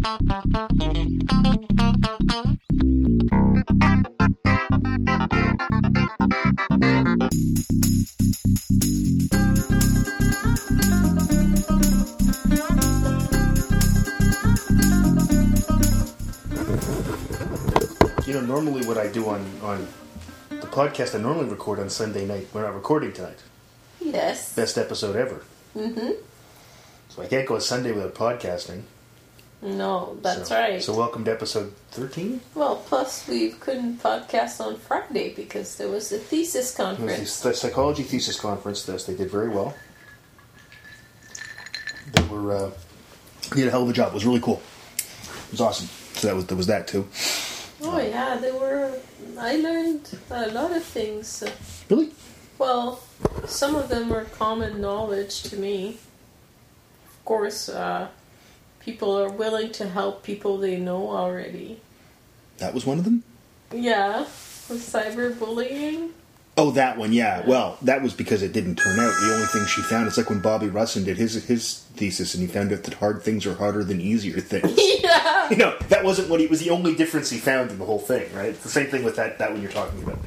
You know, normally what I do on, on the podcast, I normally record on Sunday night. We're not recording tonight. Yes. Best episode ever. Mm-hmm. So I can't go a Sunday without podcasting. No, that's So- right. So welcome to episode 13. well, plus we couldn't podcast on Friday because there was a thesis conference. the psychology thesis conference. This they did very well. They were uh, they did a hell of a job. It was really cool. It was awesome. So that was there was that too. Oh yeah, there were. I learned a lot of things. Really? Well, some of them were common knowledge to me. Of course, uh, people are willing to help people they know already. That was one of them. Yeah, with cyberbullying. Oh, that one. Yeah. Well, that was because it didn't turn out. The only thing she found it's like when Bobby Russin did his his thesis, and he found out that hard things are harder than easier things. yeah. you know, that wasn't what he was. The only difference he found in the whole thing, right? It's the same thing with that that one you're talking about.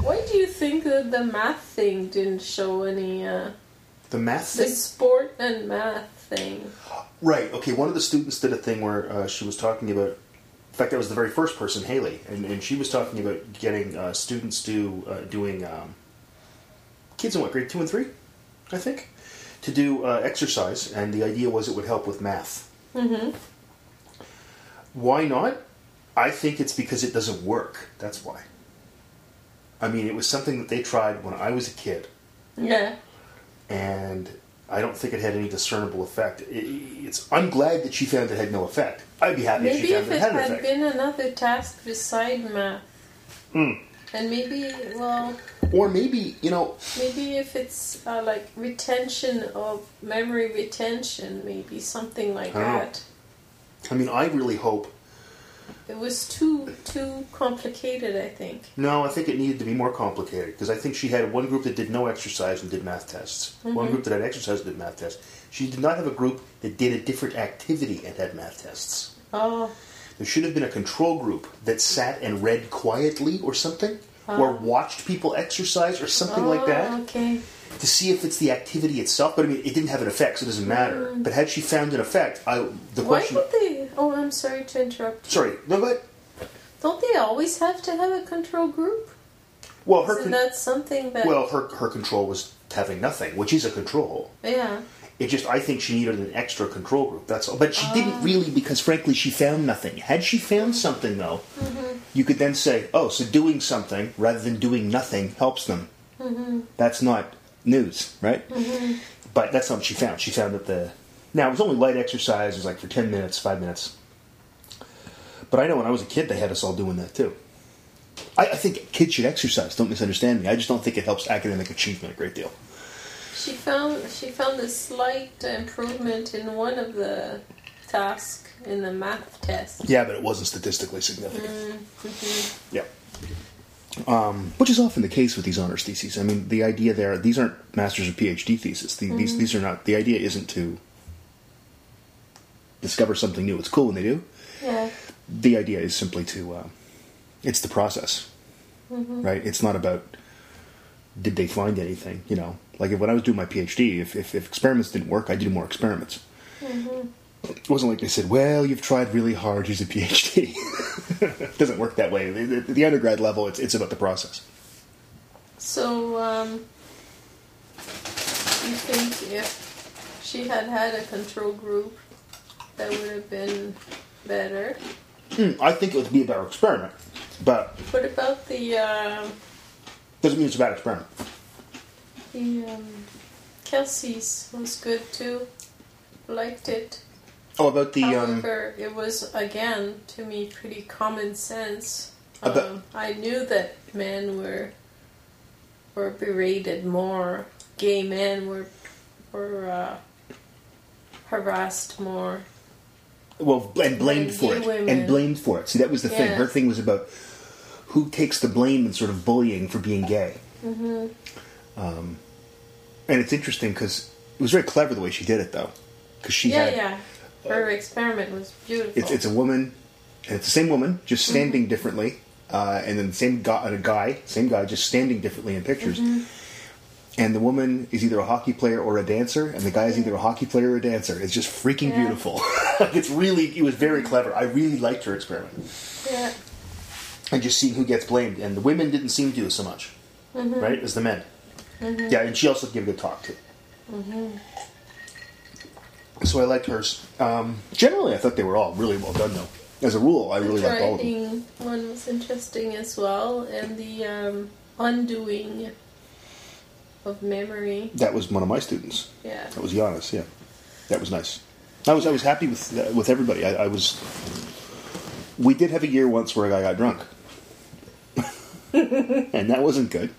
Why do you think that the math thing didn't show any? Uh, The math the thing. sport and math thing. Right. Okay. One of the students did a thing where uh, she was talking about. In fact, that was the very first person, Haley, and, and she was talking about getting uh, students do uh, doing um, kids in what grade two and three, I think, to do uh, exercise, and the idea was it would help with math. Mm-hmm. Why not? I think it's because it doesn't work. That's why. I mean, it was something that they tried when I was a kid, Yeah. and I don't think it had any discernible effect. It, it's. I'm glad that she found it had no effect. I'd be happy if Maybe she found if that it it had an had effect. been another task beside math, Hmm. and maybe well, Or maybe you know, maybe if it's uh, like retention of memory retention, maybe something like I don't know. that. I mean, I really hope. It was too too complicated, I think. No, I think it needed to be more complicated because I think she had one group that did no exercise and did math tests. One mm-hmm. group that had exercise and did math tests. She did not have a group that did a different activity and had math tests. Oh, There should have been a control group that sat and read quietly or something, or oh. watched people exercise or something like oh, that Okay. To see if it's the activity itself. But I mean, it didn't have an effect, so it doesn't matter. But had she found an effect, I the Mm. Why question. would they? Oh, I'm sorry to interrupt. Sorry, no, but Don't they always have to have a control group? well, her Isn't con- something that? well, her her control was having nothing, which is a control. yeah. It just, I think she needed an extra control group. That's all. But she Ah. didn't really, because frankly, she found nothing. Had she found something, though, Mm-hmm. you could then say, oh, so doing something rather than doing nothing helps them. Mm-hmm. That's not news, right? But that's not what she found. She found that the. Now, it was only light exercise, it was like for 10 minutes, 5 minutes. But I know when I was a kid, they had us all doing that too. I, I think kids should exercise, don't misunderstand me. I just don't think it helps academic achievement a great deal. She found she found a slight improvement in one of the tasks in the math test. Yeah, but it wasn't statistically significant. Mm-hmm. Yeah. Um, which is often the case with these honors theses. I mean, the idea there, these aren't master's or PhD theses. The, These, these are not, the idea isn't to discover something new. It's cool when they do. Yeah. The idea is simply to, uh, it's the process, right? It's not about did they find anything, you know? Like when I was doing my PhD, if, if, if experiments didn't work, I did more experiments. It wasn't like they said, "Well, you've tried really hard. Here's a PhD." it doesn't work that way. The, the, undergrad level, it's, it's about the process. So, um, you think if she had had a control group, that would have been better? Hmm, I think it would be a better experiment, but What about the um doesn't mean it's a bad experiment. the um, Kelsey's was good too. Liked it. Oh, about the um, However, it was again to me pretty common sense. About- Um, I knew that men were were berated more. Gay men were were uh, harassed more. well, and blamed for it, women. and blamed for it. See, that was the thing. Her thing was about who takes the blame and sort of bullying for being gay. Mm-hmm. Um, and it's interesting because it was very clever the way she did it, though, because she yeah, had yeah. Her experiment was beautiful. It's it's a woman, and it's the same woman, just Mm-hmm. standing differently, uh, and then the same guy, a guy, same guy, just standing differently in pictures. Mm-hmm. And the woman is either a hockey player or a dancer, and the guy is either a hockey player or a dancer. It's just freaking Yeah. beautiful. it's really, it was very clever. I really liked her experiment, yeah. and just seeing who gets blamed. And the women didn't seem to so much, Mm-hmm. right, as the men. Yeah, and she also gave a good talk too. So I liked hers. Um, generally, I thought they were all really well done, though. As a rule, I really liked all of them. one was interesting as well, and the um, undoing of memory. That was one of my students. Yeah. That was Giannis. Yeah, that was nice. I was I was happy with uh, with everybody. I, I was. We did have a year once where a guy got drunk, and that wasn't good.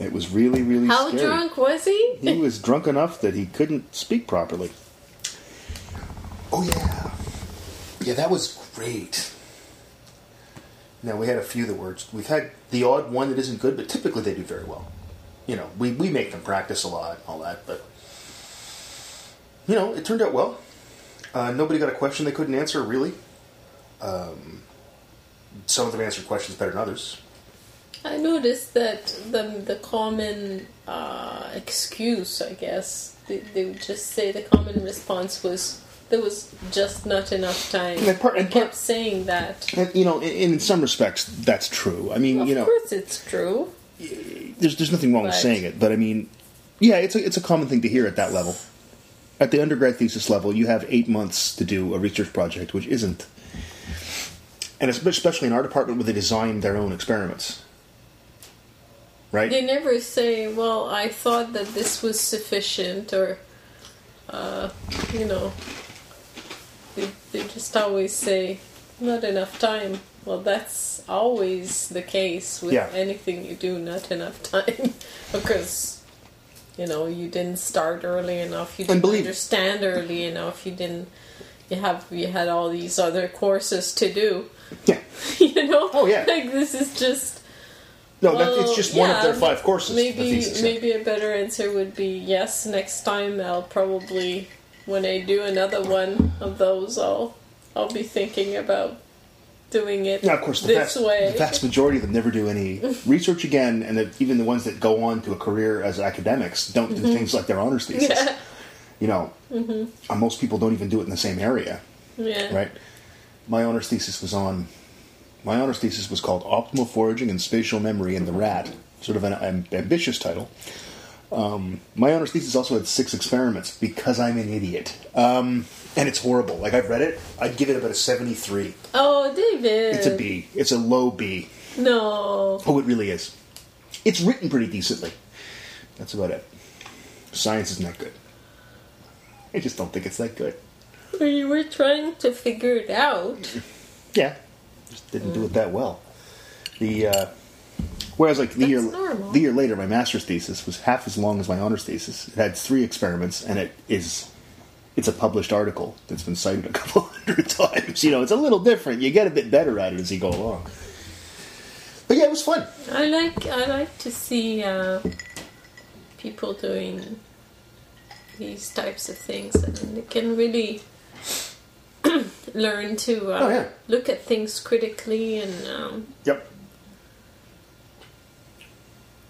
It was really really How scary. drunk was he? He was drunk enough that he couldn't speak properly. Oh yeah, yeah, that was great. Now we had a few that were. We've had the odd one that isn't good, but typically they do very well. You know, we we make them practice a lot, and all that, but you know, it turned out well. Uh, nobody got a question they couldn't answer, really. Um, some of them answered questions better than others. I noticed that the the common uh, excuse, I guess, they, they would just say the common response was there was just not enough time. And part- and part- kept saying that. And, you know, in, in some respects, that's true. I mean, Of you know, of course, it's true. there's there's nothing wrong with saying it, but I mean, yeah, it's a it's a common thing to hear at that level. At the undergrad thesis level, you have eight months to do a research project, which isn't, and especially in our department where they design their own experiments, right? They never say, "Well, I thought that this was sufficient," or, uh, you know, they, they just always say, "Not enough time." Well, that's always the case with Yeah. anything you do. Not enough time because you know you didn't start early enough. You didn't understand early enough. You didn't. You have you had all these other courses to do. yeah, You know. Oh, yeah. Like this is just no, that, it's well, just one of their five courses. the Maybe yeah. maybe a better answer would be yes. Next time I'll probably when I do another one of those, I'll I'll be thinking about doing it Now, of course, the this vast, way. the vast majority of them never do any research again, and that even the ones that go on to a career as academics don't do things like their honors thesis. Mm-hmm. yeah, You know, uh, most people don't even do it in the same area. yeah. right? My honors thesis was on. My honors thesis was called "Optimal Foraging and Spatial Memory in the Rat." Sort of an am- ambitious title. Um, my honors thesis also had six experiments because I'm an idiot, um, and it's horrible. Like I've read it, I'd give it about a seventy-three. Oh, David, It's a B. It's a low B. No, Oh, it really is. It's written pretty decently. That's about it. Science isn't that good. I just don't think it's that good. we were trying to figure it out. Yeah, just didn't do it that well. The uh, whereas like the That's year normal. the year later, my master's thesis was half as long as my honors thesis. It had three experiments, and it is it's a published article that's been cited a couple hundred times. You know, it's a little different. You get a bit better at it as you go along. But yeah, it was fun. I like I like to see uh, people doing these types of things, and they can really learn to uh, Oh, yeah. look at things critically, and um, Yep.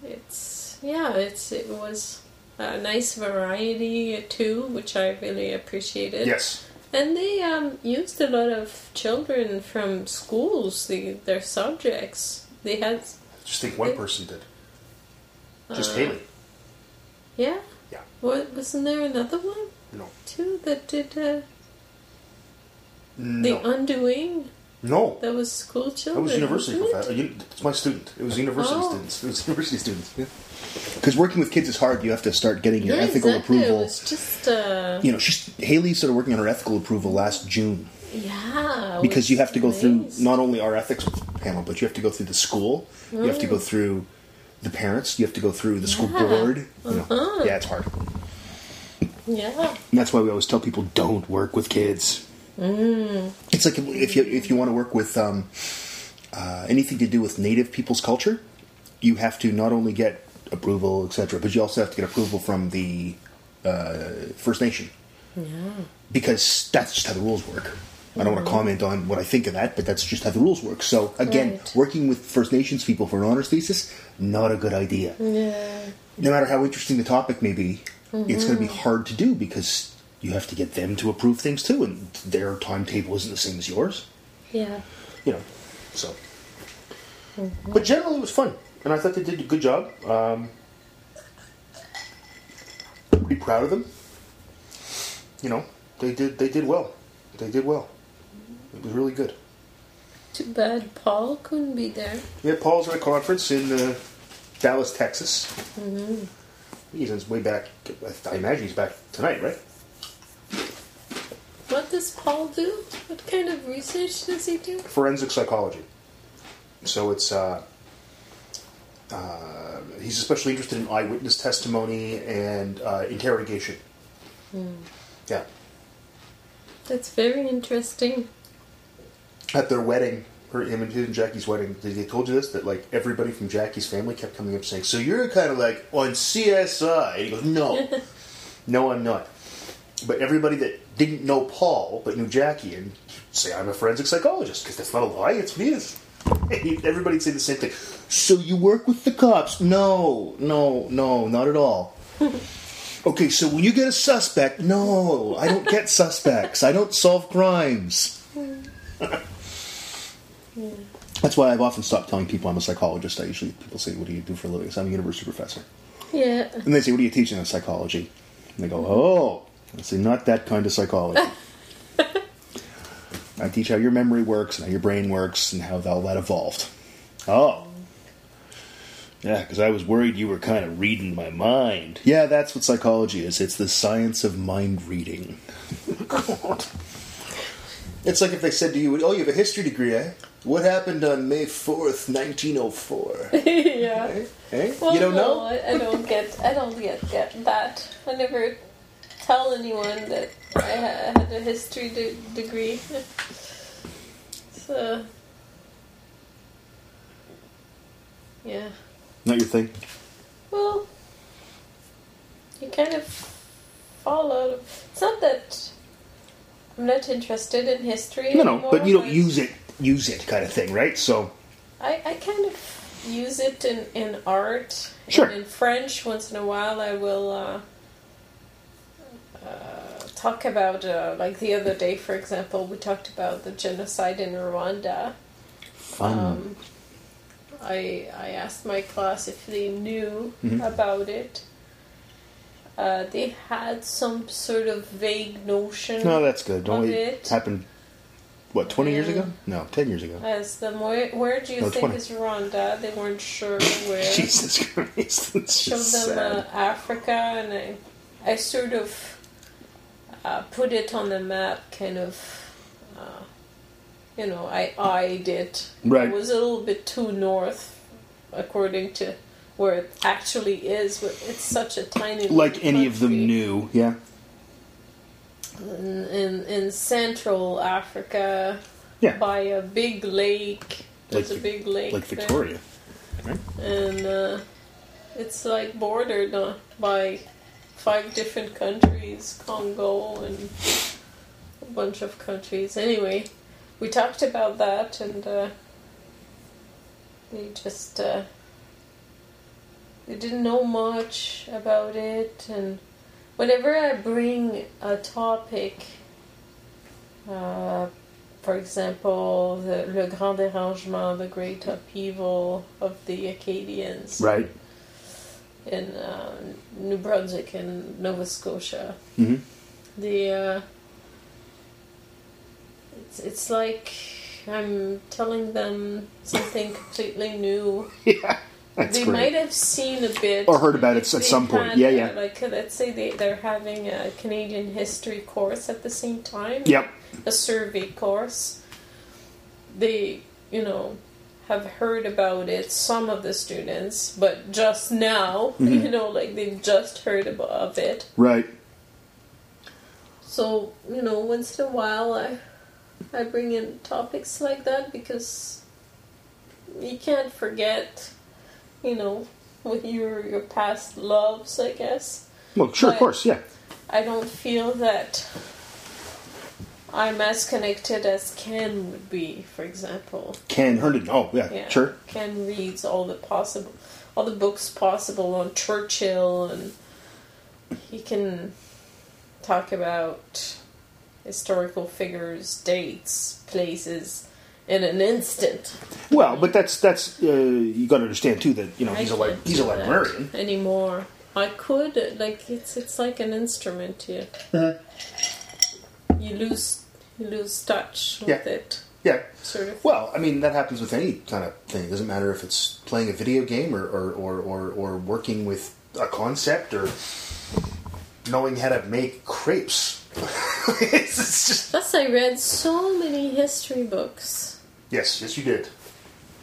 it's yeah, it's it was a nice variety too, which I really appreciated. Yes. And they um, used a lot of children from schools, the, their subjects. They had, Just think one person did. Just Uh, Haley. yeah? Yeah. What, wasn't there another one No. two that did uh, the undoing? no. That was school children? That was university it? professor. It's my student. It was university Oh. students. It was university students. Yeah. Because working with kids is hard. You have to start getting your Yeah, ethical exactly. approval. It was just, uh, you know, she's Haley started working on her ethical approval last June yeah. Because you have to go through not only our ethics panel, but you have to go through the school. You have to go through the parents. You have to go through the school Yeah. board. You know, Uh-huh. yeah, it's hard. Yeah. And that's why we always tell people don't work with kids. Mm. It's like if you if you want to work with um, uh, anything to do with native people's culture, you have to not only get approval, etc., but you also have to get approval from the uh, First Nation. Yeah. because that's just how the rules work. I don't want to comment on what I think of that, but that's just how the rules work. So again, Right. working with First Nations people for an honors thesis, not a good idea. Yeah. No matter how interesting the topic may be, it's going to be hard to do because you have to get them to approve things too, and their timetable isn't the same as yours. Yeah. You know, so. But generally, it was fun, and I thought they did a good job. Um, pretty proud of them. You know, they did they did well. They did well. It was really good. Too bad Paul couldn't be there. Yeah, Paul's at a conference in uh, Dallas, Texas. Mm-hmm. He's on his way back. I imagine he's back tonight, right? What does Paul do? What kind of research does he do? Forensic psychology. So it's uh, uh, he's especially interested in eyewitness testimony and uh, interrogation. Yeah, That's very interesting. at their wedding, her him and, his and Jackie's wedding, they, they told you this that like everybody from Jackie's family kept coming up saying, "So you're kind of like on CSI?" And he goes, "No, no, I'm not." But everybody that didn't know Paul but knew Jackie and say, "I'm a forensic psychologist," because that's not a lie; it's what he is. Everybody'd say the same thing. So you work with the cops? No, no, no, not at all. Okay, so when you get a suspect, no, I don't get suspects. I don't solve crimes. That's why I've often stopped telling people I'm a psychologist. I usually people say, "What do you do for a living?" So I'm a university professor, Yeah. and they say, "What are you teaching in psychology?" And they go, "Oh," I say, "Not that kind of psychology." I teach how your memory works and how your brain works and how all that evolved. Oh. Yeah, because I was worried you were kind of reading my mind. Yeah, that's what psychology is. It's the science of mind reading. God. It's like if they said to you, "Oh, you have a history degree, eh? What happened on May fourth, nineteen oh four? yeah. Eh? Well, You don't no, know? I, I don't get. I don't get, get that. I never tell anyone that I had a history de- degree. so, yeah. Not your thing. Well, you kind of fall out of. It's not that I'm not interested in history. No, no, but you don't use it, use it kind of thing, right? So, I, I kind of use it in, in art. Sure. And in French, once in a while, I will uh, uh, talk about, uh, like the other day, for example, we talked about the genocide in Rwanda. fun. Um, I, I asked my class if they knew Mhm. about it. Uh, they had some sort of vague notion no, that's good. Don't of it happened? What, twenty years ago? No, ten years ago. as the where, where do you No, think 20. is Rwanda? They weren't sure where. Jesus Christ, that's showed just them uh, Africa, and I, I sort of uh, put it on the map, kind of. Uh, you know, I eyed it. Right. It was a little bit too north, according to where it actually is. But it's such a tiny. like little any of them country. knew, yeah. in, in in Central Africa, Yeah. by a big lake. There's Like a big lake. Like there. Victoria. Right? and uh, it's like bordered uh, by five different countries congo and a bunch of countries anyway we talked about that and uh, they just uh, they didn't know much about it and whenever i bring a topic uh, for example, the Le Grand Dérangement, the Great Upheaval of the Acadians Right. In uh, New Brunswick and Nova Scotia. hmm The uh, it's it's like I'm telling them something completely new. Yeah, that's they great. might have seen a bit Or heard about it at some point. had, Yeah, uh, yeah. Like let's say they they're having a Canadian history course at the same time Yep. a survey course. They, you know, have heard about it, some of the students, but just now, Mhm. you know, like they've just heard about of it. Right. So, you know, once in a while I I bring in topics like that because you can't forget, you know, with your your past loves, I guess. Well, sure, of course, yeah. I don't feel that I'm as connected as Ken would be, for example. Ken Herndon. Oh, yeah, Yeah. sure. Ken reads all the possible, all the books possible on Churchill, and he can talk about historical figures, dates, places in an instant. Well, but that's that's uh, you got to understand too that you know I he's a li- he's a librarian. anymore. I could like it's it's like an instrument. You you lose you lose touch with Yeah. it, Yeah. sort of. Well, I mean that happens with any kind of thing. It doesn't matter if it's playing a video game or or, or, or, or working with a concept or knowing how to make crepes. it's, it's just Plus, I read so many history books. yes, yes, you did.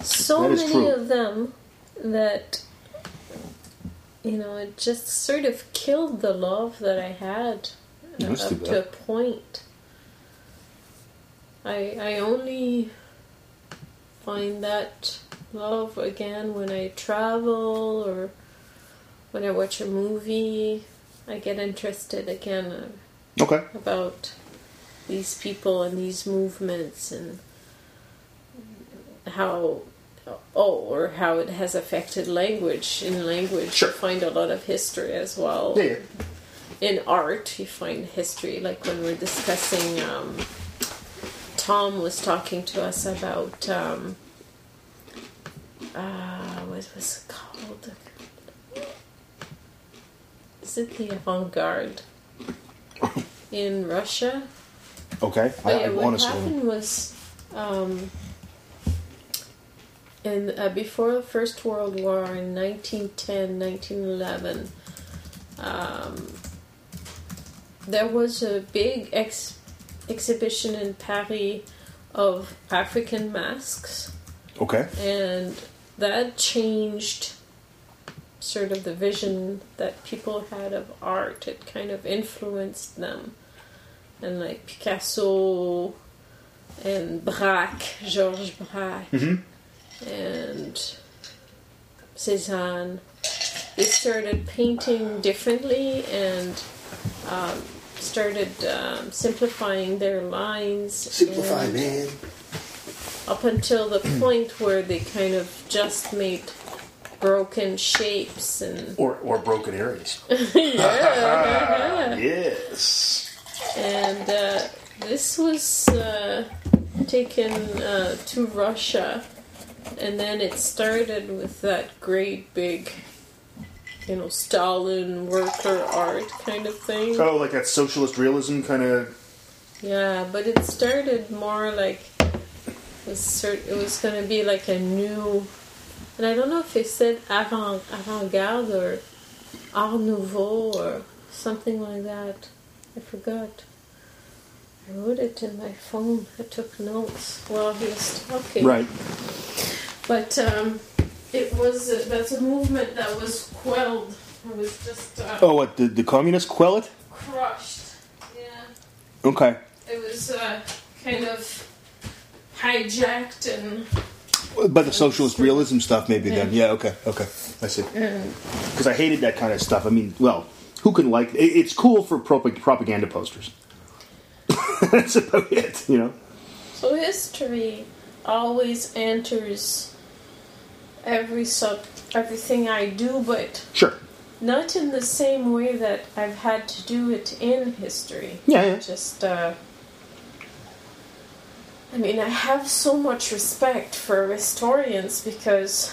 so many true. of them that you know it just sort of killed the love that I had uh, up to a point. I I only find that love again when I travel or when I watch a movie. I get interested again uh, Okay. about these people and these movements and how oh or how it has affected language in language Sure. you find a lot of history as well Yeah, yeah. in art you find history like when we're discussing um, tom was talking to us about um, uh, what was it called? Is it the avant-garde in russia. Okay. I, yeah, I what happened was, um, in uh, before the First World War in 1910, 1911, um, there was a big ex- exhibition in Paris of African masks, Okay. and that changed sort of the vision that people had of art. It kind of influenced them. And like Picasso and Braque, Georges Braque, Mhm. and Cézanne, they started painting differently and um, started um, simplifying their lines. and- man. up until the point where they kind of just made broken shapes and Or or broken areas. yeah. yes. and uh, this was uh, taken uh, to Russia, and then it started with that great big, you know, Stalin worker art kind of thing. Oh, like that socialist realism kind of. Yeah, but it started more like it was cert- it was going to be like a new, and I don't know if they said avant avant garde or Art Nouveau or something like that. I forgot. I wrote it in my phone. I took notes while he was talking. Right. But um, it was uh, that's a movement that was quelled. It was just uh, Oh, what? Did the communists quell it? crushed. Yeah. Okay. it was uh, kind of hijacked and By the socialist realism stuff, maybe then. Yeah. Yeah. Okay. Okay. I see. and Because I hated that kind of stuff. I mean, well, who can like? it- It's cool for prop- propaganda posters. That's about it. You know. so history always enters every sub everything I do, but Sure. not in the same way that I've had to do it in history. Yeah. Yeah. Just uh, I mean, I have so much respect for historians because,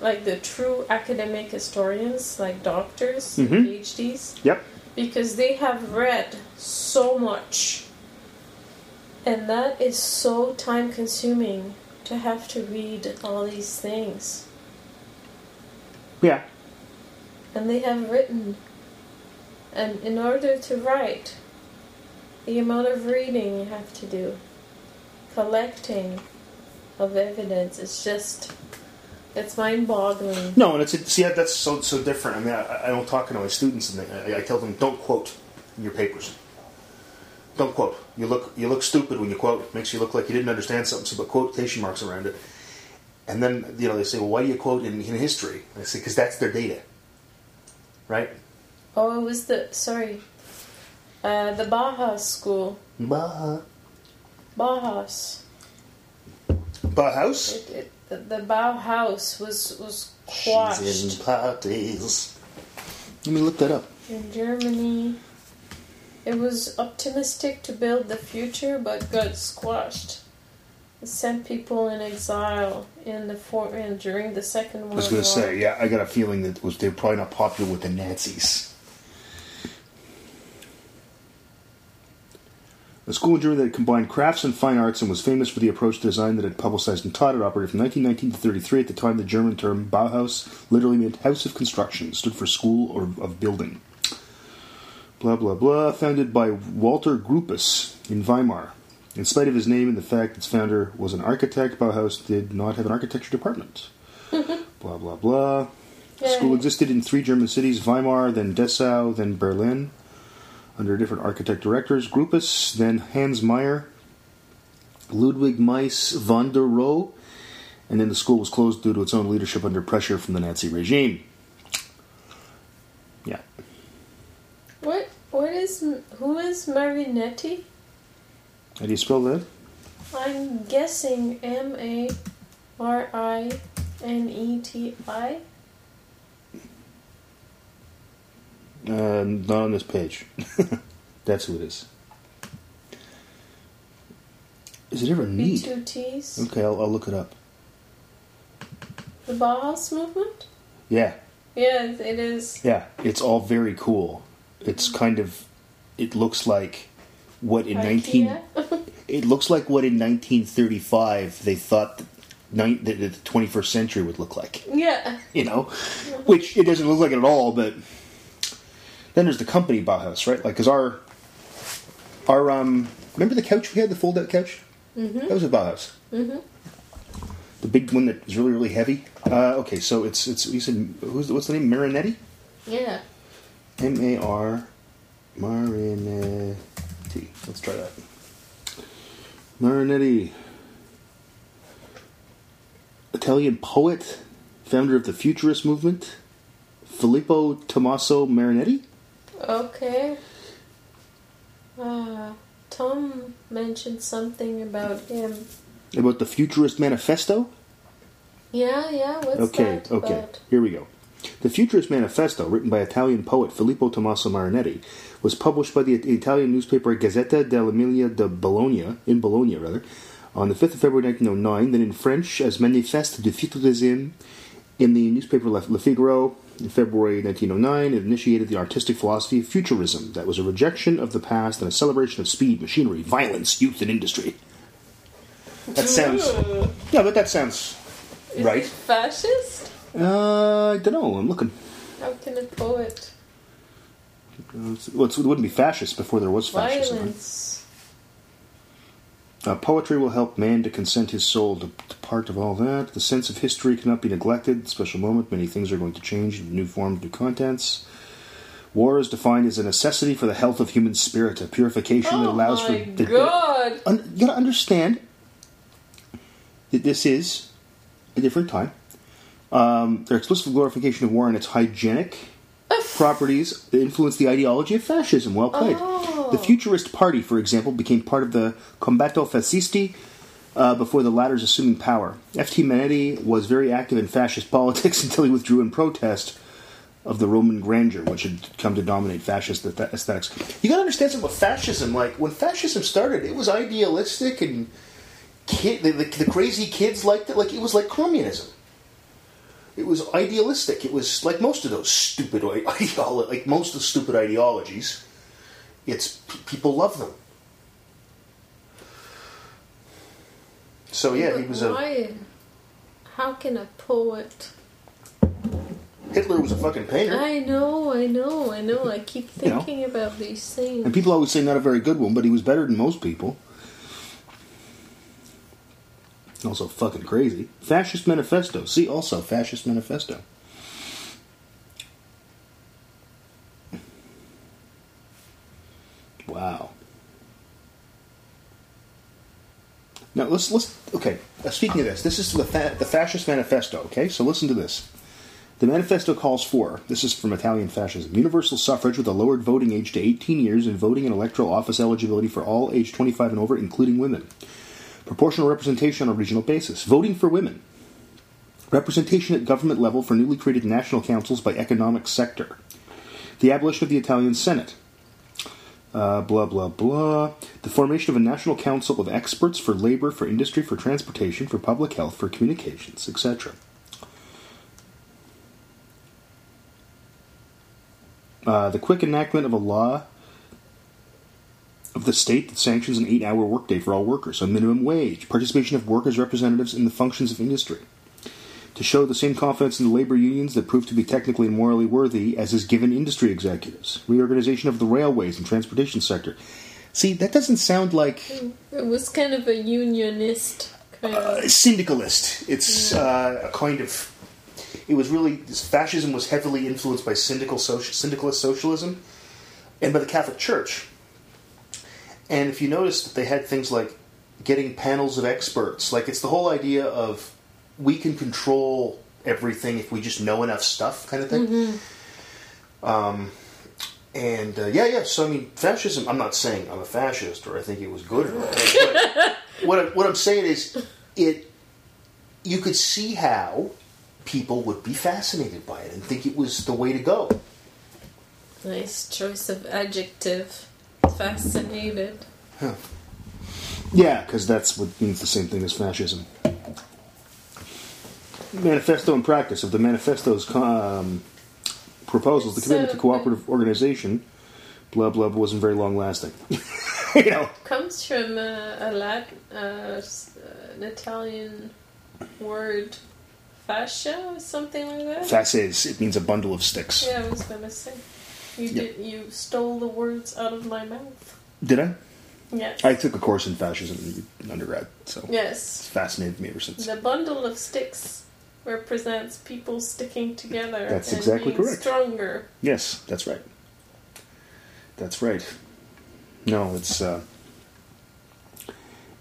like the true academic historians, like doctors, Mhm. PhDs, Yep. because they have read so much. And that is so time consuming to have to read all these things. Yeah. And they have written. And in order to write, the amount of reading you have to do, collecting of evidence, is just. It's mind boggling. No, and it's see that's so so different. I mean, I, I don't talk to my students, and they, I, I tell them don't quote in your papers. Don't quote. You look you look stupid when you quote. It makes you look like you didn't understand something. So put quotation marks around it. And then you know they say, well, why do you quote in, in history? I say because that's their data, right? Oh, it was the. Sorry. Uh, the Bauhaus School. Bah. Bauhaus. Bauhaus? It, it, the, the Bauhaus was was quashed She's in parties. Let me look that up. in Germany. It was optimistic to build the future, but got squashed. Sent people in exile in the for, in, during the Second World War. I was going to say, yeah, I got a feeling that was they're probably not popular with the Nazis. A school in Germany that combined crafts and fine arts and was famous for the approach to design that it publicized and taught it operated from 1919 to 33. At the time, the German term Bauhaus literally meant house of construction, stood for school or of building. Blah blah blah. Founded by Walter Gropius in Weimar. In spite of his name and the fact its founder was an architect, Bauhaus did not have an architecture department. Mm-hmm. blah blah blah. Yay. School existed in three German cities: Weimar, then Dessau, then Berlin, under different architect directors. Gropius, then Hans Meyer, Ludwig Mies van der Rohe, and then the school was closed due to its own leadership under pressure from the Nazi regime. Yeah, What what is who is Marinetti? How do you spell that? I'm guessing M A R I N E T I. Uh, not on this page. That's who it is. Is it ever neat? two T's. Okay, I'll, I'll look it up. The Bauhaus movement. Yeah, Yeah, it is. yeah, it's all very cool. It's kind of, it looks like what in nineteen. It looks like what in 1935 they thought that the 21st century would look like. yeah. You know, which it doesn't look like it at all. But then there's the company Bauhaus, right? Like, cause our our um, remember the couch we had, the fold-out couch? Mm-hmm. That was a Bauhaus. Mm-hmm. The big one that was really really heavy. Uh, okay, so it's it's you said who's what's the name? Marinetti. Yeah. M A R Marinetti. Let's try that. Marinetti. Italian poet, founder of the Futurist movement, Filippo Tommaso Marinetti. Okay. Uh, Tom mentioned something about him. About the Futurist Manifesto. Yeah, yeah. What's okay, that okay. about? Here we go. The Futurist Manifesto, written by Italian poet Filippo Tommaso Marinetti, was published by the Italian newspaper Gazzetta dell'Emilia de Bologna, in Bologna rather, on the 5th of February 1909, then in French as Manifeste du Futurisme in the newspaper Le Figaro in February 1909. It initiated the artistic philosophy of futurism that was a rejection of the past and a celebration of speed, machinery, violence, youth, and industry. That sounds. Yeah, but that sounds Is right. fascist? Uh, I don't know. I'm looking. How can a poet Uh, Well, it's- it wouldn't be fascist before there was fascism. right? violence? Uh, poetry will help man to consent his soul to, to part of all that. The sense of history cannot be neglected. Special moment. Many things are going to change. New forms, new contents. War is defined as a necessity for the health of human spirit, a purification that Oh allows my for the god! Un- you gotta understand that this is a different time. Um, their explicit glorification of war and its hygienic properties influenced the ideology of fascism. Well played. Oh. The Futurist Party, for example, became part of the Combatto Fascisti uh, before the latter's assuming power. F.T. Marinetti was very active in fascist politics until he withdrew in protest of the Roman grandeur, which had come to dominate fascist aesthetics. You gotta understand something about fascism. Like, when fascism started, it was idealistic and kid, the, the, the crazy kids liked it. Like, it was like communism. It was idealistic. It was like most of those stupid ideolo- like most of the stupid ideologies. It's p- people love them. So yeah, he was a Why? How can a poet? Hitler was a fucking painter, I know, I know, I know. I keep You know. thinking about these things. and people always say not a very good one, but he was better than most people. Also fucking crazy. Fascist Manifesto. See also Fascist Manifesto. Wow. Now let's let's okay. uh, Speaking of this, this is the fa- the Fascist Manifesto. Okay, so listen to this. The manifesto calls for this is from Italian fascism universal suffrage with a lowered voting age to 18 years and voting and electoral office eligibility for all age 25 and over, including women. Proportional representation on a regional basis. Voting for women. Representation at government level for newly created national councils by economic sector. The abolition of the Italian Senate. Uh, blah, blah, blah. The formation of a national council of experts for labor, for industry, for transportation, for public health, for communications, etc. Uh, the quick enactment of a law of the state that sanctions an eight hour workday for all workers, a minimum wage, participation of workers' representatives in the functions of industry. To show the same confidence in the labor unions that prove to be technically and morally worthy as is given industry executives. Reorganization of the railways and transportation sector. See, that doesn't sound like It was kind of a unionist kind uh, of. syndicalist. It's uh, a kind of. It was really fascism was heavily influenced by syndical social, syndicalist socialism, and by the Catholic Church. And if you notice that they had things like getting panels of experts, like it's the whole idea of we can control everything if we just know enough stuff, kind of thing. Um, and uh, yeah, yeah. So I mean, fascism. I'm not saying I'm a fascist or I think it was good or what what I'm saying is, it. You could see how people would be fascinated by it and think it was the way to go. Nice choice of adjective. Fascinated. Yeah, because that's what means the same thing as fascism. Manifesto and practice of the manifesto's um, proposals, the commitment to So- cooperative organization, blah blah, blah wasn't very long lasting. you know, Comes from uh, a Latin, uh, uh, an Italian word, fascia or something like that. fasces. It means a bundle of sticks. Yeah, I was gonna say. You Yep. did. You stole the words out of my mouth. Did I? Yes. I took a course in fascism in undergrad, so yes, it's fascinated me ever since. The bundle of sticks represents people sticking together. That's exactly correct. Stronger. Yes, that's right. That's right. No, it's uh,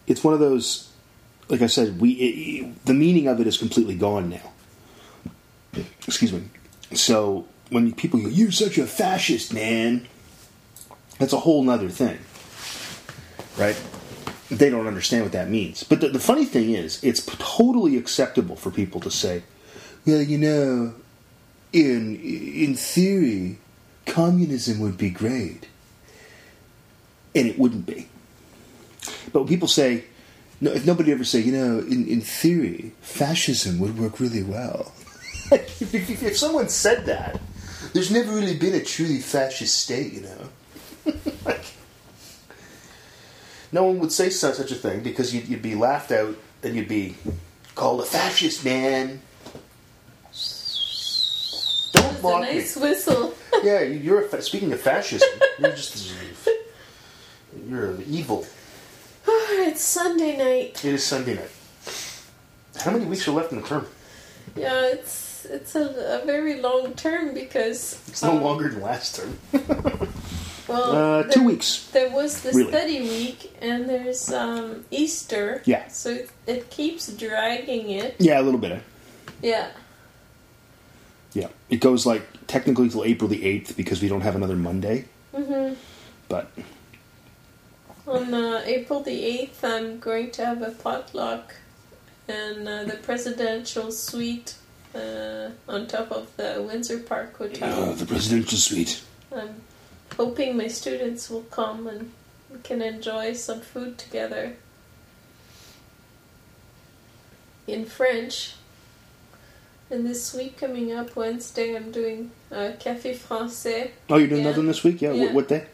it's one of those. Like I said, we it, the meaning of it is completely gone now. Excuse me. So when people go, "You're such a fascist, man," that's a whole nother thing, right? They don't understand what that means. But the, the funny thing is, it's totally acceptable for people to say, "Well, you know, in in theory, communism would be great, and it wouldn't be. But when people say, no, if nobody ever say, you know, in, in theory, fascism would work really well. if, if, if someone said that, there's never really been a truly fascist state, you know. like, no one would say such, such a thing because you'd, you'd be laughed out and you'd be called a fascist, man. Don't a mock me nice whistle. yeah, you're a fa- speaking of fascism. You're just you're evil. it's Sunday night. It is Sunday night. How many weeks are left in the term? Yeah, it's it's a, a very long term because It's no um, longer than last term. Well, Uh, there- two weeks. There was the Really. study week, and there's um, Easter. Yeah. So it, it keeps dragging it. Yeah, a little bit. eh? Yeah. Yeah, it goes like technically till April the eighth because we don't have another Monday. hmm But On uh, April the 8th, I'm going to have a potluck in uh, the presidential suite uh, on top of the Windsor Park Hotel. uh, the presidential suite. I'm hoping my students will come and we can enjoy some food together. In French. And this week coming up, Wednesday, I'm doing uh, Café Français. Oh, you're doing Yeah. another one this week? Yeah. Yeah. What, what day?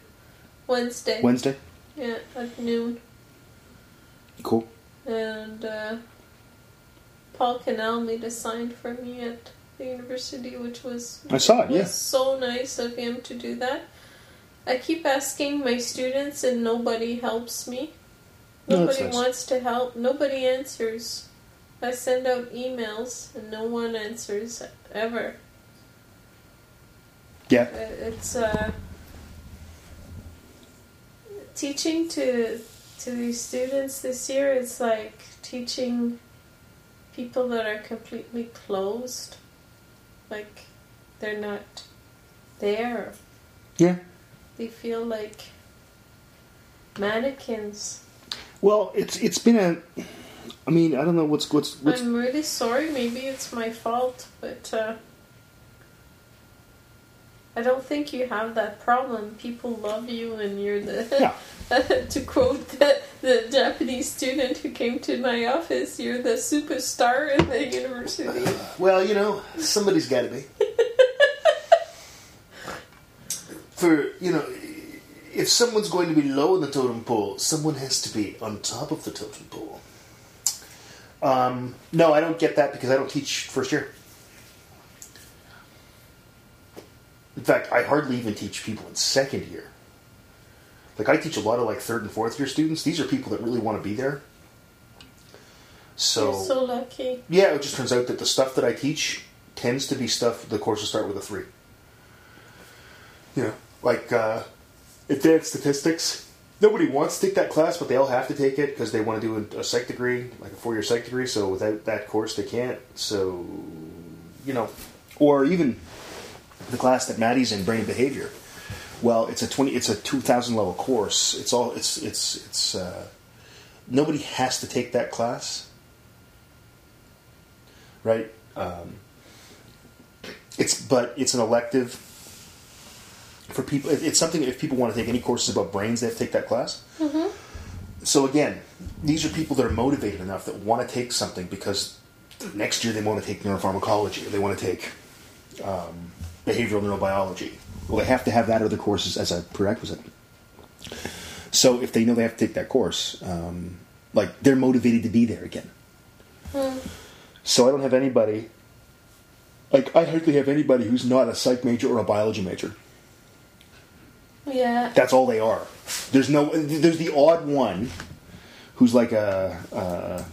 Wednesday. Wednesday. Yeah, at noon. Cool. And uh, Paul Canal made a sign for me at the university, which was I saw it. was Yeah. so nice of him to do that. I keep asking my students, and nobody helps me. No, Nobody nice. wants to help. Nobody answers. I send out emails, and no one answers ever. Yeah. Uh, It's uh, teaching to to these students this year. It's like teaching people that are completely closed. like they're not there. Yeah. They feel like mannequins. Well, it's it's been a. I mean, I don't know what's what's what's. I'm really sorry. Maybe it's my fault, but uh, I don't think you have that problem. People love you, and you're the. Yeah. to quote the, the Japanese student who came to my office, you're the superstar in the university. Well, you know, somebody's got to be. For you know, if someone's going to be low in the totem pole, someone has to be on top of the totem pole. Um, no, I don't get that because I don't teach first year. In fact, I hardly even teach people in second year. Like I teach a lot of like third and fourth year students. These are people that really want to be there. So, you're so lucky. yeah, it just turns out that the stuff that I teach tends to be stuff the courses start with a three. You know, like uh, advanced statistics. Nobody wants to take that class, but they all have to take it because they want to do a, a psych degree, like a four-year psych degree. So without that course, they can't. So, you know, or even the class that Maddie's in, brain behavior. Well, it's a twenty, it's a two thousand level course. It's all, it's, it's, it's. Uh, nobody has to take that class, right? Um, it's but it's an elective for people. It's something if people want to take any courses about brains, they have to take that class. So again, these are people that are motivated enough that want to take something because next year they want to take neuropharmacology or they want to take um, behavioral neurobiology. Well, they have to have that other courses as a prerequisite. So if they know they have to take that course, um, like they're motivated to be there again. So I don't have anybody. Like I hardly have anybody who's not a psych major or a biology major. Yeah. That's all they are. There's no. There's the odd one, who's like a, uh,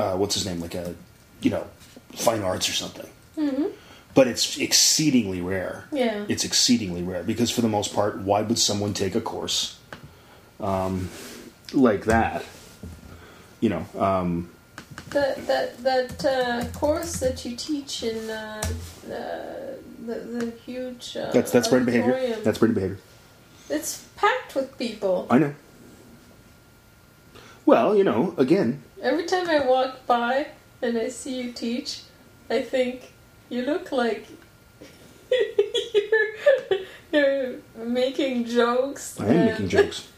uh, what's his name? Like a, you know, fine arts or something. Mm-hmm. But it's exceedingly rare. Yeah. It's exceedingly rare because for the most part, why would someone take a course, um, like that? You know, um, That that that uh, course that you teach in uh, uh, the the huge uh, that's that's brain behavior. That's brain behavior. it's packed with people. I know. Well, you know, again, Every time I walk by and I see you teach, I think you look like you're, you're making jokes. I am making jokes.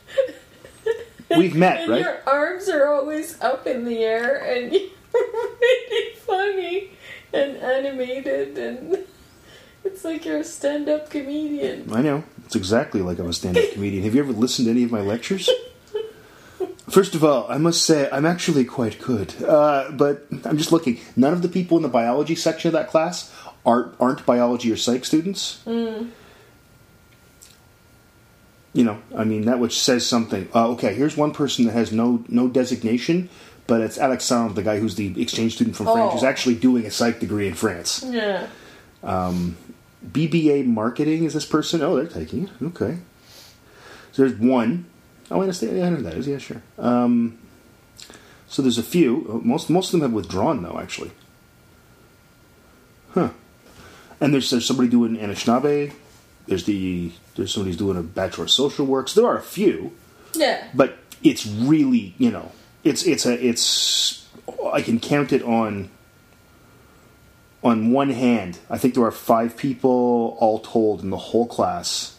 We've met, and right? Your arms are always up in the air, and you're really funny and animated, and it's like you're a stand-up comedian. I know. It's exactly like I'm a stand-up comedian. Have you ever listened to any of my lectures? First of all, I must say I'm actually quite good. Uh, but I'm just looking. None of the people in the biology section of that class aren't aren't biology or psych students. You know, I mean that which says something. Uh, okay, here's one person that has no no designation, but it's Alexandre, the guy who's the exchange student from France, Oh. who's actually doing a psych degree in France. Yeah. BBA marketing is this person? Oh, they're taking it. Okay. So there's one. Oh, I understand. Yeah, I know that is. Yeah, sure. Um, so there's a few. Uh, Most most of them have withdrawn though, actually. Huh. And there's there's somebody doing Anishinaabe. There's the there's somebody who's doing a bachelor of social works. There are a few, Yeah. but it's really you know it's it's a it's I can count it on on one hand. I think there are five people all told in the whole class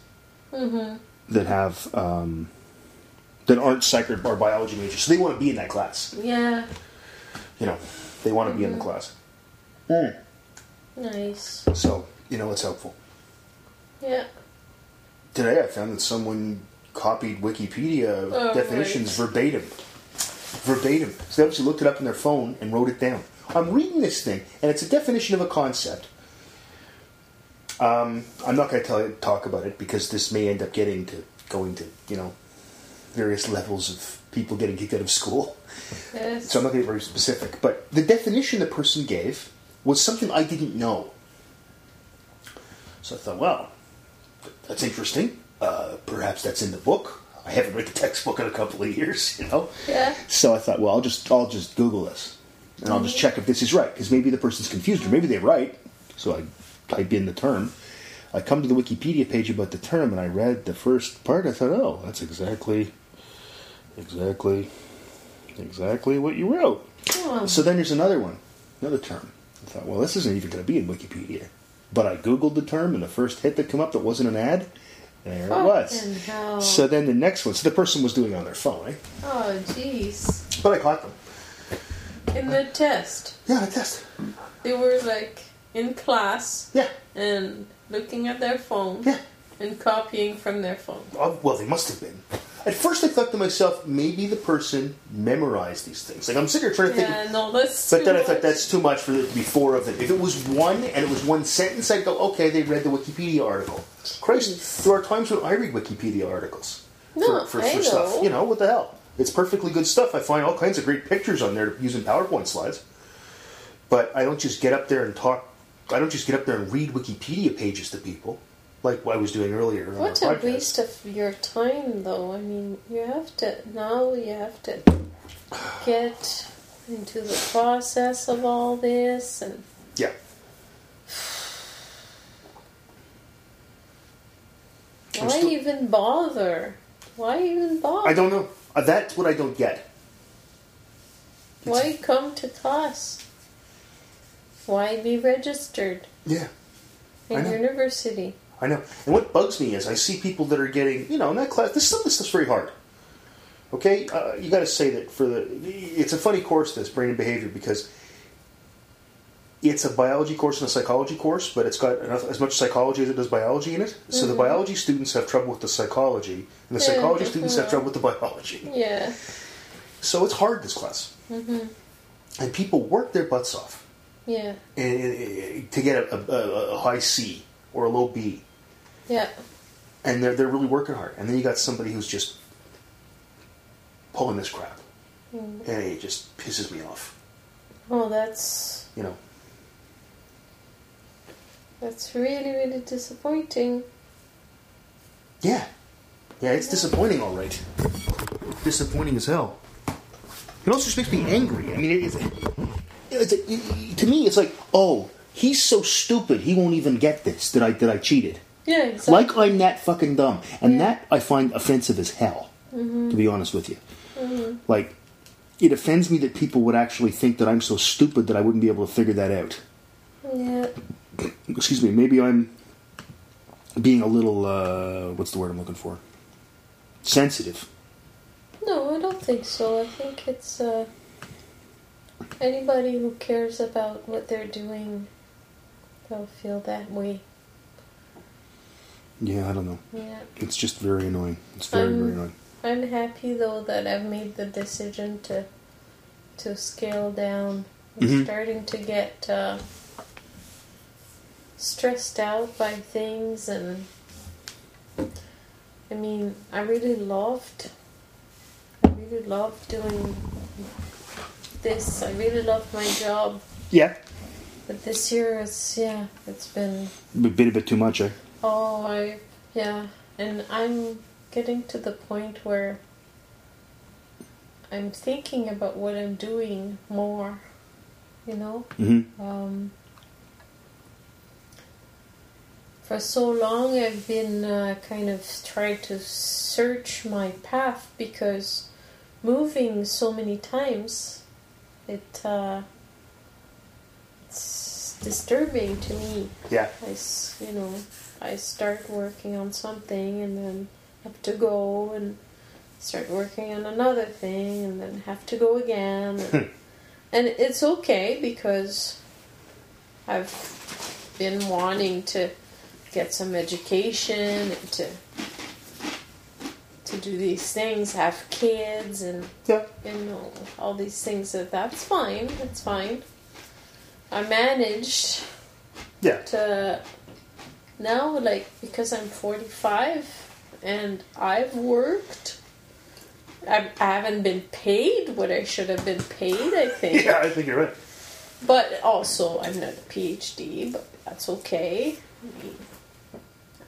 that have um, that aren't psych or or biology majors. So they want to be in that class. Yeah. You know, they want to be in the class. Nice. So you know, it's helpful. Yeah. Today I found that someone copied Wikipedia Oh, definitions verbatim. Verbatim. So they obviously looked it up on their phone and wrote it down. I'm reading this thing, and it's a definition of a concept. Um, I'm not going to tell you talk about it because this may end up getting to going to you know various levels of people getting kicked out of school. Yes. So I'm not going to get very specific. But the definition the person gave was something I didn't know. So I thought, well, that's interesting. Uh, perhaps that's in the book. I haven't read the textbook in a couple of years, you know. Yeah. So I thought, well, I'll just I'll just Google this, and I'll just check if this is right because maybe the person's confused or maybe they're right. So I type in the term. I come to the Wikipedia page about the term, and I read the first part. I thought, oh, that's exactly, exactly, exactly what you wrote. Oh. So then there's another one, another term. I thought, well, this isn't even going to be in Wikipedia. But I googled the term, and the first hit that came up that wasn't an ad, there it was. Fucking hell. So then the next one, so the person was doing it on their phone, eh? oh, jeez. But I caught them. In the test, Yeah, the test. they were like in class Yeah, and looking at their phone yeah. and copying from their phone. Oh, well, they must have been. At first, I thought to myself, maybe the person memorized these things. Like I'm sitting here trying to think. Yeah, no, that's. But then I thought that's too much for it to be four of them. If it was one and it was one sentence, I'd go, okay, they read the Wikipedia article. Christ, there are times when I read Wikipedia articles No, for, for, I for stuff. You know, what the hell? It's perfectly good stuff. I find all kinds of great pictures on there using PowerPoint slides. But I don't just get up there and talk. I don't just get up there and read Wikipedia pages to people like what I was doing earlier. What a podcast. waste of your time, though. I mean, you have to now. You have to get into the process of all this, and Yeah. Why still- even bother? Why even bother? I don't know. Uh, that's what I don't get. Why come to class? Why be registered Yeah, in university? I know. And what bugs me is I see people that are getting, you know, in that class. This some of this stuff's very hard. Okay, uh, you got to say that for the. It's a funny course, this brain and behavior, because it's a biology course and a psychology course, but it's got enough, as much psychology as it does biology in it. So the biology students have trouble with the psychology, and the psychology students have mhm. trouble with the biology. Yeah. So it's hard this class, Mhm. and people work their butts off. Yeah. and, and- to get a, a, a high C or a low B, Yeah. and they're they're really working hard. And then you got somebody who's just pulling this crap, Mm. and it just pisses me off. Oh, that's You know, that's really really disappointing. yeah, yeah, it's disappointing, all right. Disappointing as hell. It also just makes me angry. I mean, it, it's, it's, it, to me, it's like, oh, he's so stupid, he won't even get this. That I that I cheated. Yeah. Exactly. Like I'm that fucking dumb, and Yeah. that I find offensive as hell. To be honest with you, like it offends me that people would actually think that I'm so stupid that I wouldn't be able to figure that out. Yeah. Excuse me, maybe I'm being a little uh, what's the word I'm looking for? Sensitive. No, I don't think so. I think it's uh, anybody who cares about what they're doing, they'll feel that way. Yeah, I don't know. Yeah. It's just very annoying. It's very Um, very annoying. I'm happy though that I've made the decision to to scale down. I'm Mhm. starting to get uh, stressed out by things, and I mean, I really loved. I really loved doing this. I really loved my job, Yeah, but this year it's yeah, it's been a bit a bit too much. Eh? Oh, I yeah, and I'm getting to the point where I'm thinking about what I'm doing more. You know, hmm um, for so long I've been uh, kind of trying to search my path because moving so many times, it uh, it's disturbing to me. Yeah, I, you know, I start working on something and then have to go and start working on another thing and then have to go again. And, and it's okay because I've been wanting to get some education and to to do these things, have kids and yeah, you know all these things. That that's fine. That's fine. I managed yeah. to now like because I'm 45 and I've worked I, I haven't been paid what I should have been paid I think Yeah, I think you're right. but also I'm not a PhD but that's okay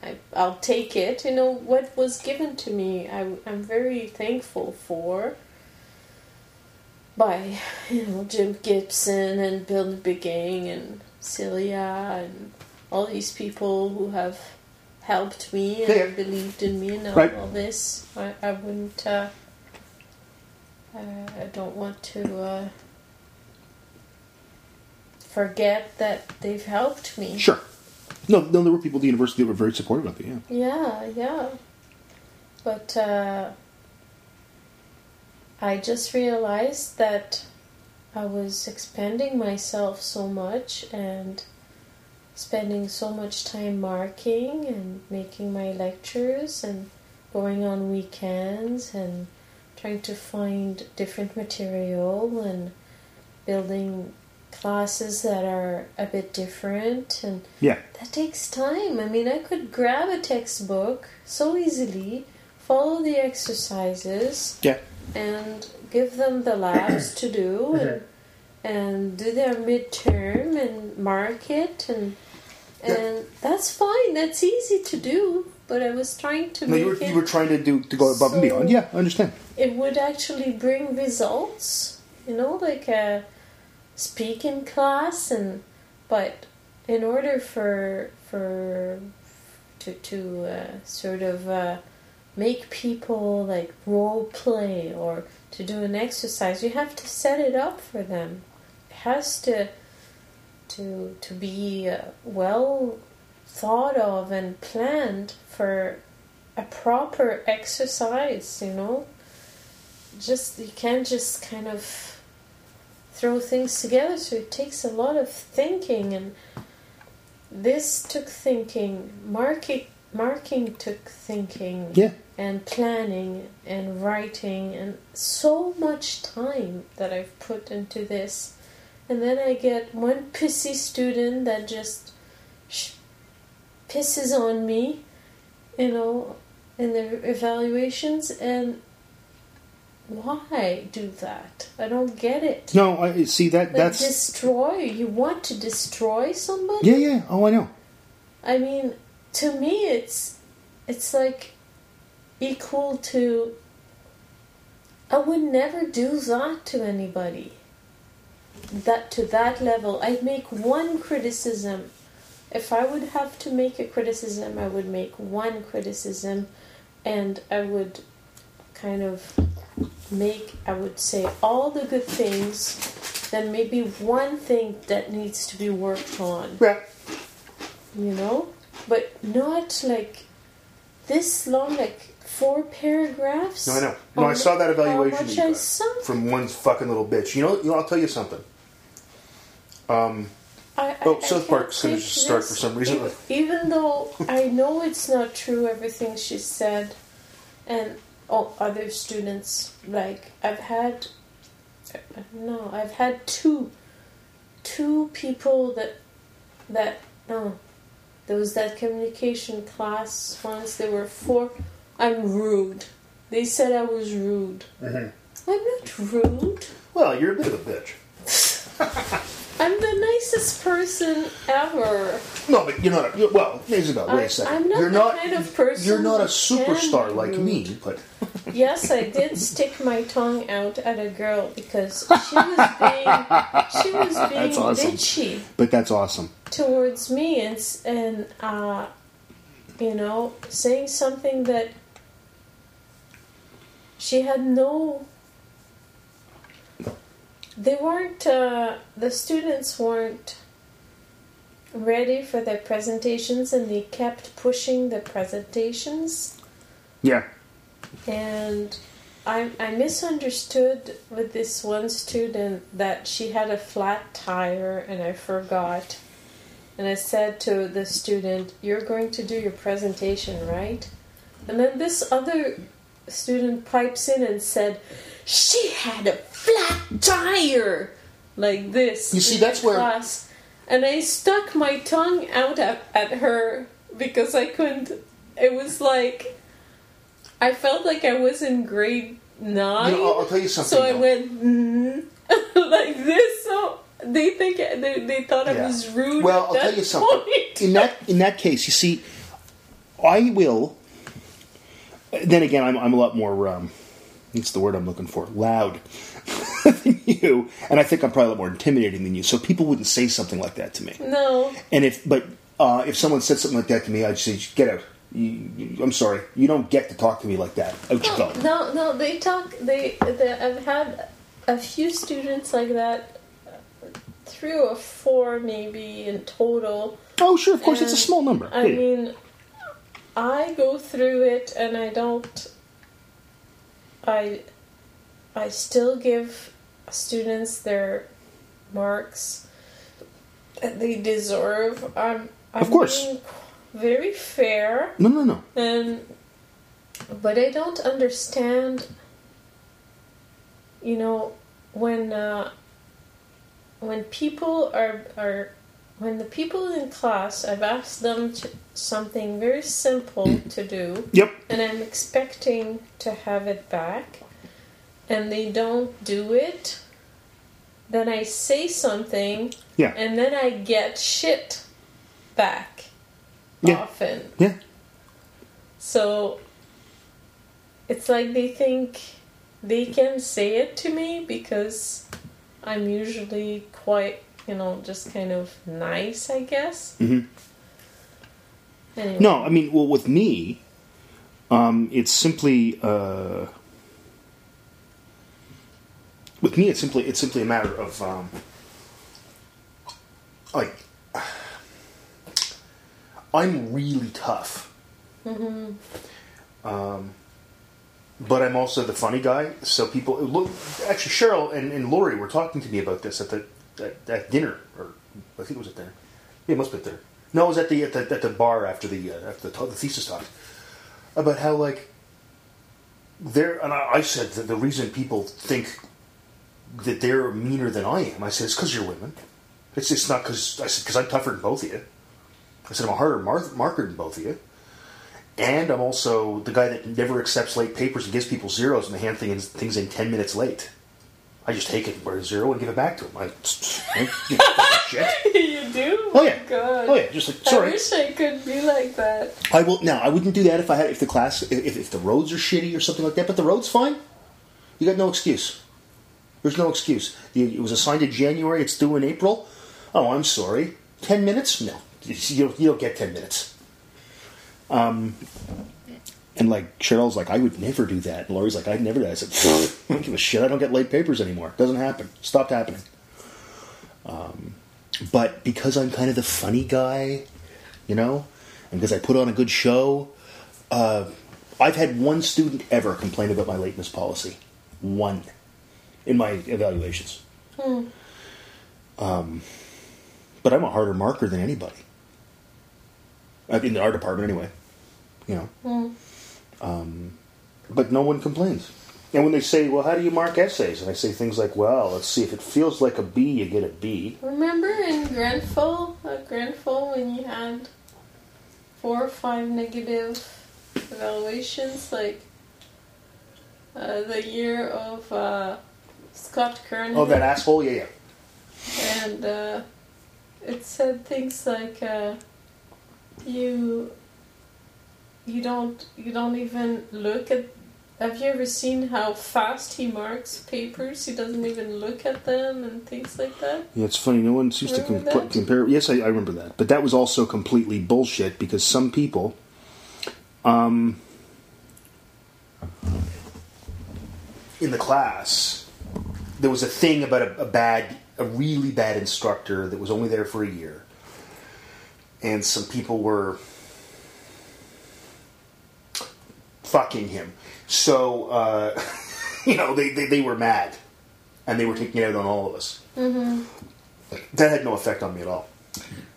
I I'll take it you know what was given to me I, I'm very thankful for by you know Jim Gibson and Bill Bigang and Celia and all these people who have helped me and Yeah, believed in me and all, Right. all this. I, I wouldn't. Uh, uh, I don't want to uh, forget that they've helped me. Sure. No, no, there were people at the university that were very supportive of it. Yeah. Yeah, yeah. But uh, I just realized that I was expanding myself so much and spending so much time marking and making my lectures and going on weekends and trying to find different material and building classes that are a bit different and Yeah. that takes time. I mean, I could grab a textbook so easily, follow the exercises, Yeah. And give them the labs to do, and, and do their midterm and mark it, and and that's fine. That's easy to do. But I was trying to No, make you were, it. you were trying to do to go above and beyond. Yeah, I understand. it would actually bring results. You know, like a speaking class, and but in order for for to to uh, sort of uh, make people like role play or to do an exercise, you have to set it up for them. It has to to to be uh, well thought of and planned for a proper exercise. You know, just you can't just kind of throw things together. So it takes a lot of thinking and this took thinking marking marking took thinking Yeah. And planning and writing and so much time that I've put into this and then I get one pissy student that just sh- pisses on me you know in the evaluations and why do that I don't get it No, I see that. like That's destroy you want to destroy somebody yeah, yeah. Oh, I know. I mean, to me, it's it's like equal to. I would never do that to anybody. That to that level, I'd make one criticism. If I would have to make a criticism, I would make one criticism, and I would kind of make. I would say all the good things, then maybe one thing that needs to be worked on Yeah. you know but not like this long like four paragraphs No, I know. No, I saw that evaluation much that you I got sunk. from one fucking little bitch. You know, you know. I'll tell you something. Um, I, I- Oh, South Park's gonna just start for some reason. even, even though I know it's not true everything she said and oh other students like I've had no I've had two two people that that no there was that communication class once there were four I'm rude they said I was rude Mm-hmm. I'm not rude well, you're a bit of a bitch. I'm the nicest person ever No, but you're not. A, well, Isabel, wait I- a second. I'm not you're the not. kind of person You're not a superstar like rude. me, but Yes, I did stick my tongue out at a girl because she was being she was being That's awesome. bitchy but that's awesome. towards me and and uh, you know saying something that she had no. They weren't. Uh, the students weren't ready for their presentations, and they kept pushing the presentations Yeah. and I, I misunderstood with this one student that she had a flat tire and I forgot. And I said to the student, You're going to do your presentation, right? And then this other student pipes in and said, She had a flat tire! Like this. You see, that's the where- Class. And I stuck my tongue out at, at her because I couldn't. It was like. I felt like I was in grade nine. You know, I'll, I'll tell you something. so I went mm, like this. So they think they, they thought I was rude. Well, I'll tell you something. point. In that in that case, you see, I will. Then again, I'm I'm a lot more. Um, what's the word I'm looking for? Loud than you, and I think I'm probably a lot more intimidating than you. So people wouldn't say something like that to me. no, And if, but uh, if someone said something like that to me, I'd say, "Get out." You, you- I'm sorry, you don't get to talk to me like that. Out you go. No, no, they talk. They, they, I've had a few students like that, three or four maybe in total. Oh, sure, of course, it's a small number. I Yeah. mean, I go through it and I don't. I, I still give students their marks that they deserve. I'm, I'm Of course. very fair. no, no, no. And but I don't understand. You know, when uh, when people are are when the people in class, I've asked them to, something very simple to do, Yep. and I'm expecting to have it back, and they don't do it. Then I say something, Yeah. and then I get shit back. Yeah. Often. Yeah. So it's like they think they can say it to me because I'm usually quite, you know, just kind of nice, I guess. Mhm. Anyway. No, I mean, well, with me, um, it's simply uh, with me. It's simply it's simply a matter of um, like I'm really tough, um, but I'm also the funny guy. So people look. Actually, Cheryl and, and Lori were talking to me about this at the at, dinner, or I think it was at dinner. Yeah, it must have been there. No, it was at the at the, at the bar after the uh, after the, the thesis talk about how like there. And I, I said that the reason people think that they're meaner than I am, I said it's because you're women. It's it's not because I said because I'm tougher than both of you. I said I'm a harder mar- marker than both of you, and I'm also the guy that never accepts late papers and gives people zeros and they hand things things in ten minutes late. I just take it where zero and give it back to him. I, you know, shit. you do? Oh yeah. God. Oh yeah. Just like sorry. I wish I could be like that. I will now. I wouldn't do that if I had if the class if, if the roads are shitty or something like that. But the roads fine. You got no excuse. There's no excuse. It was assigned in January. It's due in April. Oh, I'm sorry. Ten minutes? No, you don't, you don't get ten minutes. Um, and like Cheryl's like, I would never do that. And Laurie's like, I'd never do that. I said, I don't give a shit. I don't get late papers anymore. It Doesn't happen. Stopped happening. Um, but because I'm kind of the funny guy, you know, and because I put on a good show, uh, I've had one student ever complain about my lateness policy. One in my evaluations. Um, but I'm a harder marker than anybody. In our department, anyway. You know. Um, but no one complains. And when they say, well, how do you mark essays? And I say things like, well, let's see, if it feels like a B, you get a B. Remember in Grenfell, at Grenfell, when you had four or five negative evaluations, like uh, the year of uh, Scott Kern, Oh, that asshole? Yeah, yeah. and uh, it said things like uh, you you don't you don't even look at. Have you ever seen how fast he marks papers? He doesn't even look at them and things like that. Yeah, it's funny. No one seems to com- compare. Yes, I, I remember that. But that was also completely bullshit because some people, um, in the class, there was a thing about a, a bad, a really bad instructor that was only there for a year, and some people were fucking him. So, uh, you know, they, they, they were mad, and they were taking it out on all of us. That had no effect on me at all.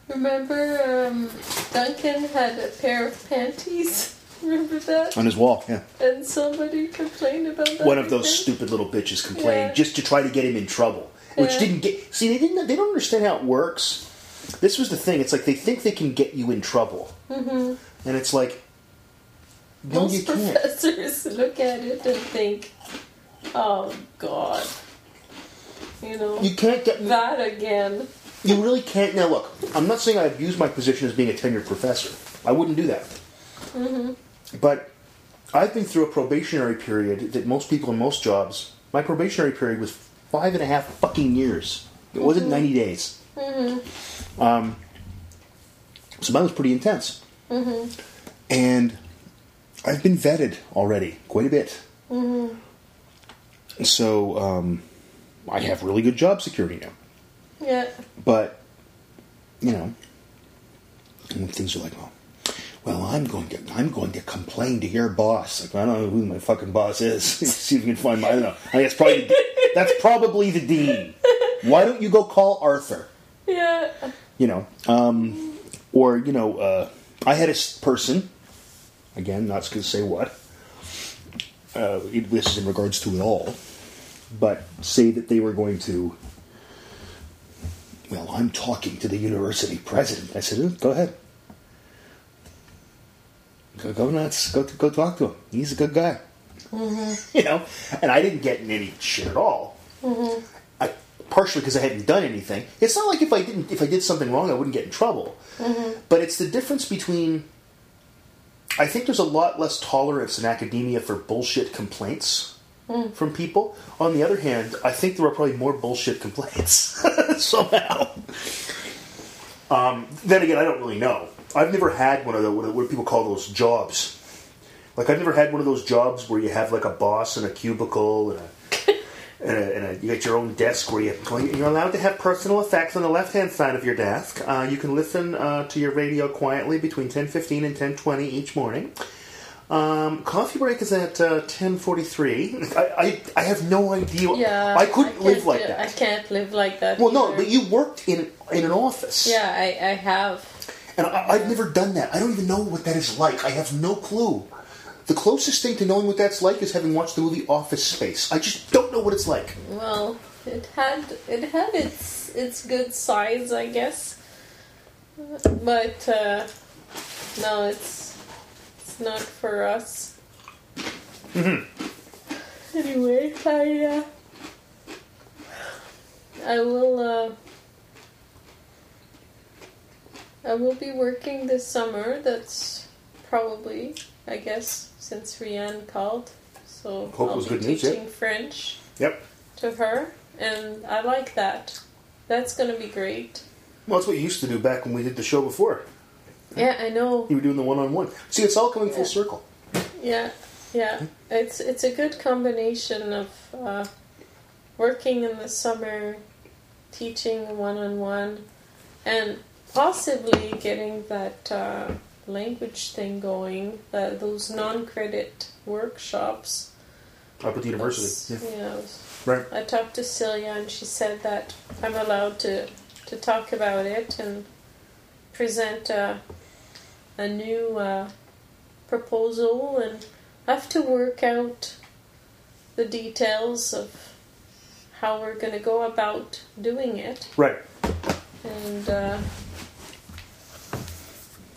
Remember, um, Duncan had a pair of panties. Remember that? On his wall, yeah. And somebody complained about that. One of those I think? stupid little bitches complained Yeah. just to try to get him in trouble, which Yeah. didn't get. See, they didn't. They don't understand how it works. This was the thing. It's like they think they can get you in trouble, mm-hmm. and it's like, no, Most you can't. professors look at it and think, "Oh God," you know, You can't get. that again. You really can't. Now, look, I'm not saying I abuse my position as being a tenured professor. I wouldn't do that. Mm-hmm. But I've been through a probationary period that most people in most jobs. My probationary period was five and a half fucking years. It mm-hmm. wasn't 90 days. Mm-hmm. Um, So mine was pretty intense. And I've been vetted already quite a bit. So um, I have really good job security now. Yeah. But, you know, things are like, oh, well, I'm going to I'm going to complain to your boss. Like I don't know who my fucking boss is. See if you can find my. I don't know. I guess probably that's probably the dean. Why don't you go call Arthur? Yeah. You know, um, or you know, uh, I had a person. Again, not to say what. Uh, it, this is in regards to it all, but say that they were going to. Well, I'm talking to the university president. I said, "Oh, "Go ahead, go, go nuts, go go talk to him. He's a good guy." Mm-hmm. You know, and I didn't get in any shit at all. Mm-hmm. I, partially because I hadn't done anything. It's not like if I didn't, if I did something wrong, I wouldn't get in trouble. Mm-hmm. But it's the difference between. I think there's a lot less tolerance in academia for bullshit complaints from people. On the other hand, I think there are probably more bullshit complaints somehow. Um, then again, I don't really know. I've never had one of the what, what people call those jobs. Like I've never had one of those jobs where you have like a boss and a cubicle and a and, a, and a, you get your own desk where you you're allowed to have personal effects on the left hand side of your desk. Uh, you can listen uh, to your radio quietly between ten fifteen and ten twenty each morning. Um, coffee break is at uh, ten forty three. I, I I have no idea. Yeah. I couldn't can't live like do- that. I can't live like that. well, no, but you worked in in an office. Yeah, I, I have. And I, I've never done that. I don't even know what that is like. I have no clue. The closest thing to knowing what that's like is having watched the movie Office Space. I just don't know what it's like. Well, it had it had its its good sides, I guess. But uh, no, it's it's not for us. Mhm. Anyway, I uh, I will uh, I will be working this summer. That's probably, I guess, since Rianne called. So Hope I'll was be good news, yeah. teaching French Yep. to her, and I like that. That's gonna be great. Well, that's what you used to do back when we did the show before. Yeah, I know. You were doing the one-on-one. See, it's all coming full Yeah. circle. Yeah, yeah. It's it's a good combination of uh, working in the summer, teaching one on one, and possibly getting that uh, language thing going. That those non-credit workshops. Up at the university. Yeah. yeah, Right. I talked to Celia and she said that I'm allowed to, to talk about it and present a, a new uh, proposal and have to work out the details of how we're going to go about doing it Right. and uh,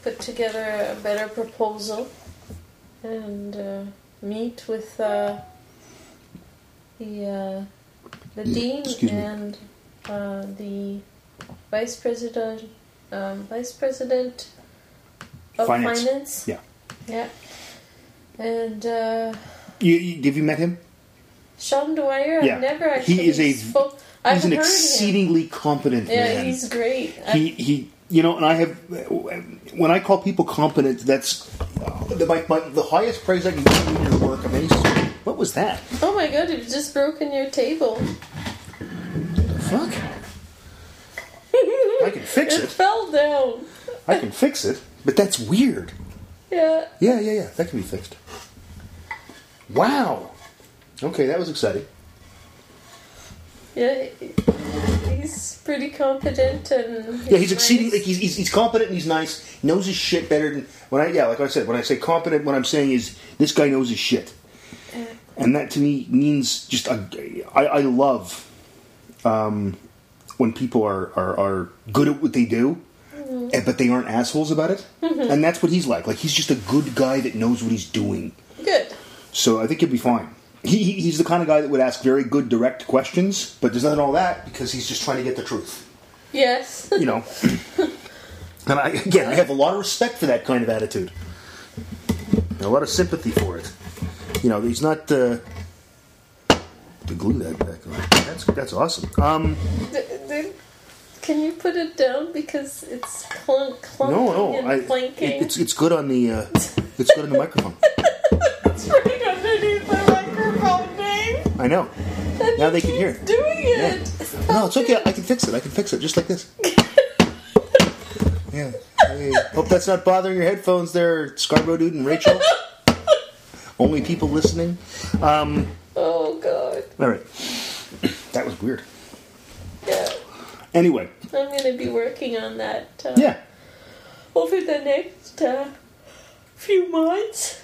put together a better proposal and uh, meet with uh, the uh, the dean and uh, the vice president um, vice president of Finance. finance. Yeah. Yeah. And uh, You, you, have you met him? Sean Dwyer, Yeah. I've never actually He is a- spoke. I've He's an heard him. exceedingly competent Yeah, man. he's great. I- he he you know and i have when i call people competent that's the, my, my, the highest praise i can give you in your work amazes me what was that Oh my god, you've just broken your table. fuck i can fix It it fell down. i can fix it but that's weird Yeah. yeah yeah yeah that can be fixed wow okay that was exciting Yeah. He's pretty competent and. yeah he's exceeding like he's, he's, he's competent and he's nice he knows his shit better than when i yeah like i said when i say competent what i'm saying is this guy knows his shit. And that to me means just a, I, I love um, when people are, are, are good at what they do eh, but they aren't assholes about it. And that's what he's like. Like he's just a good guy that knows what he's doing. Good. so i think he'll be fine he, he- he's the kind of guy that would ask very good direct questions but there's nothing all that because he's just trying to get the truth. Yes. you know? And I, again i have a lot of respect for that kind of attitude. A lot of sympathy for it. You know he's not uh, to glue that back on. That's that's awesome. Um did, did, Can you put it down? Because it's clunk, clunking No, no, and I, it- it's it's good on the uh, it's good on the microphone. It's right underneath the microphone, Dave. I know. And Now they can hear. Doing it. No, it's okay. I can fix it. I can fix it just like this. Yeah. Hey, hope that's not bothering your headphones there, Scarborough Dude and Rachel. Only people listening. Um, Oh god. all right. That was weird. Yeah. Anyway, I'm gonna be working on that. Uh, yeah. Over the next uh, few months.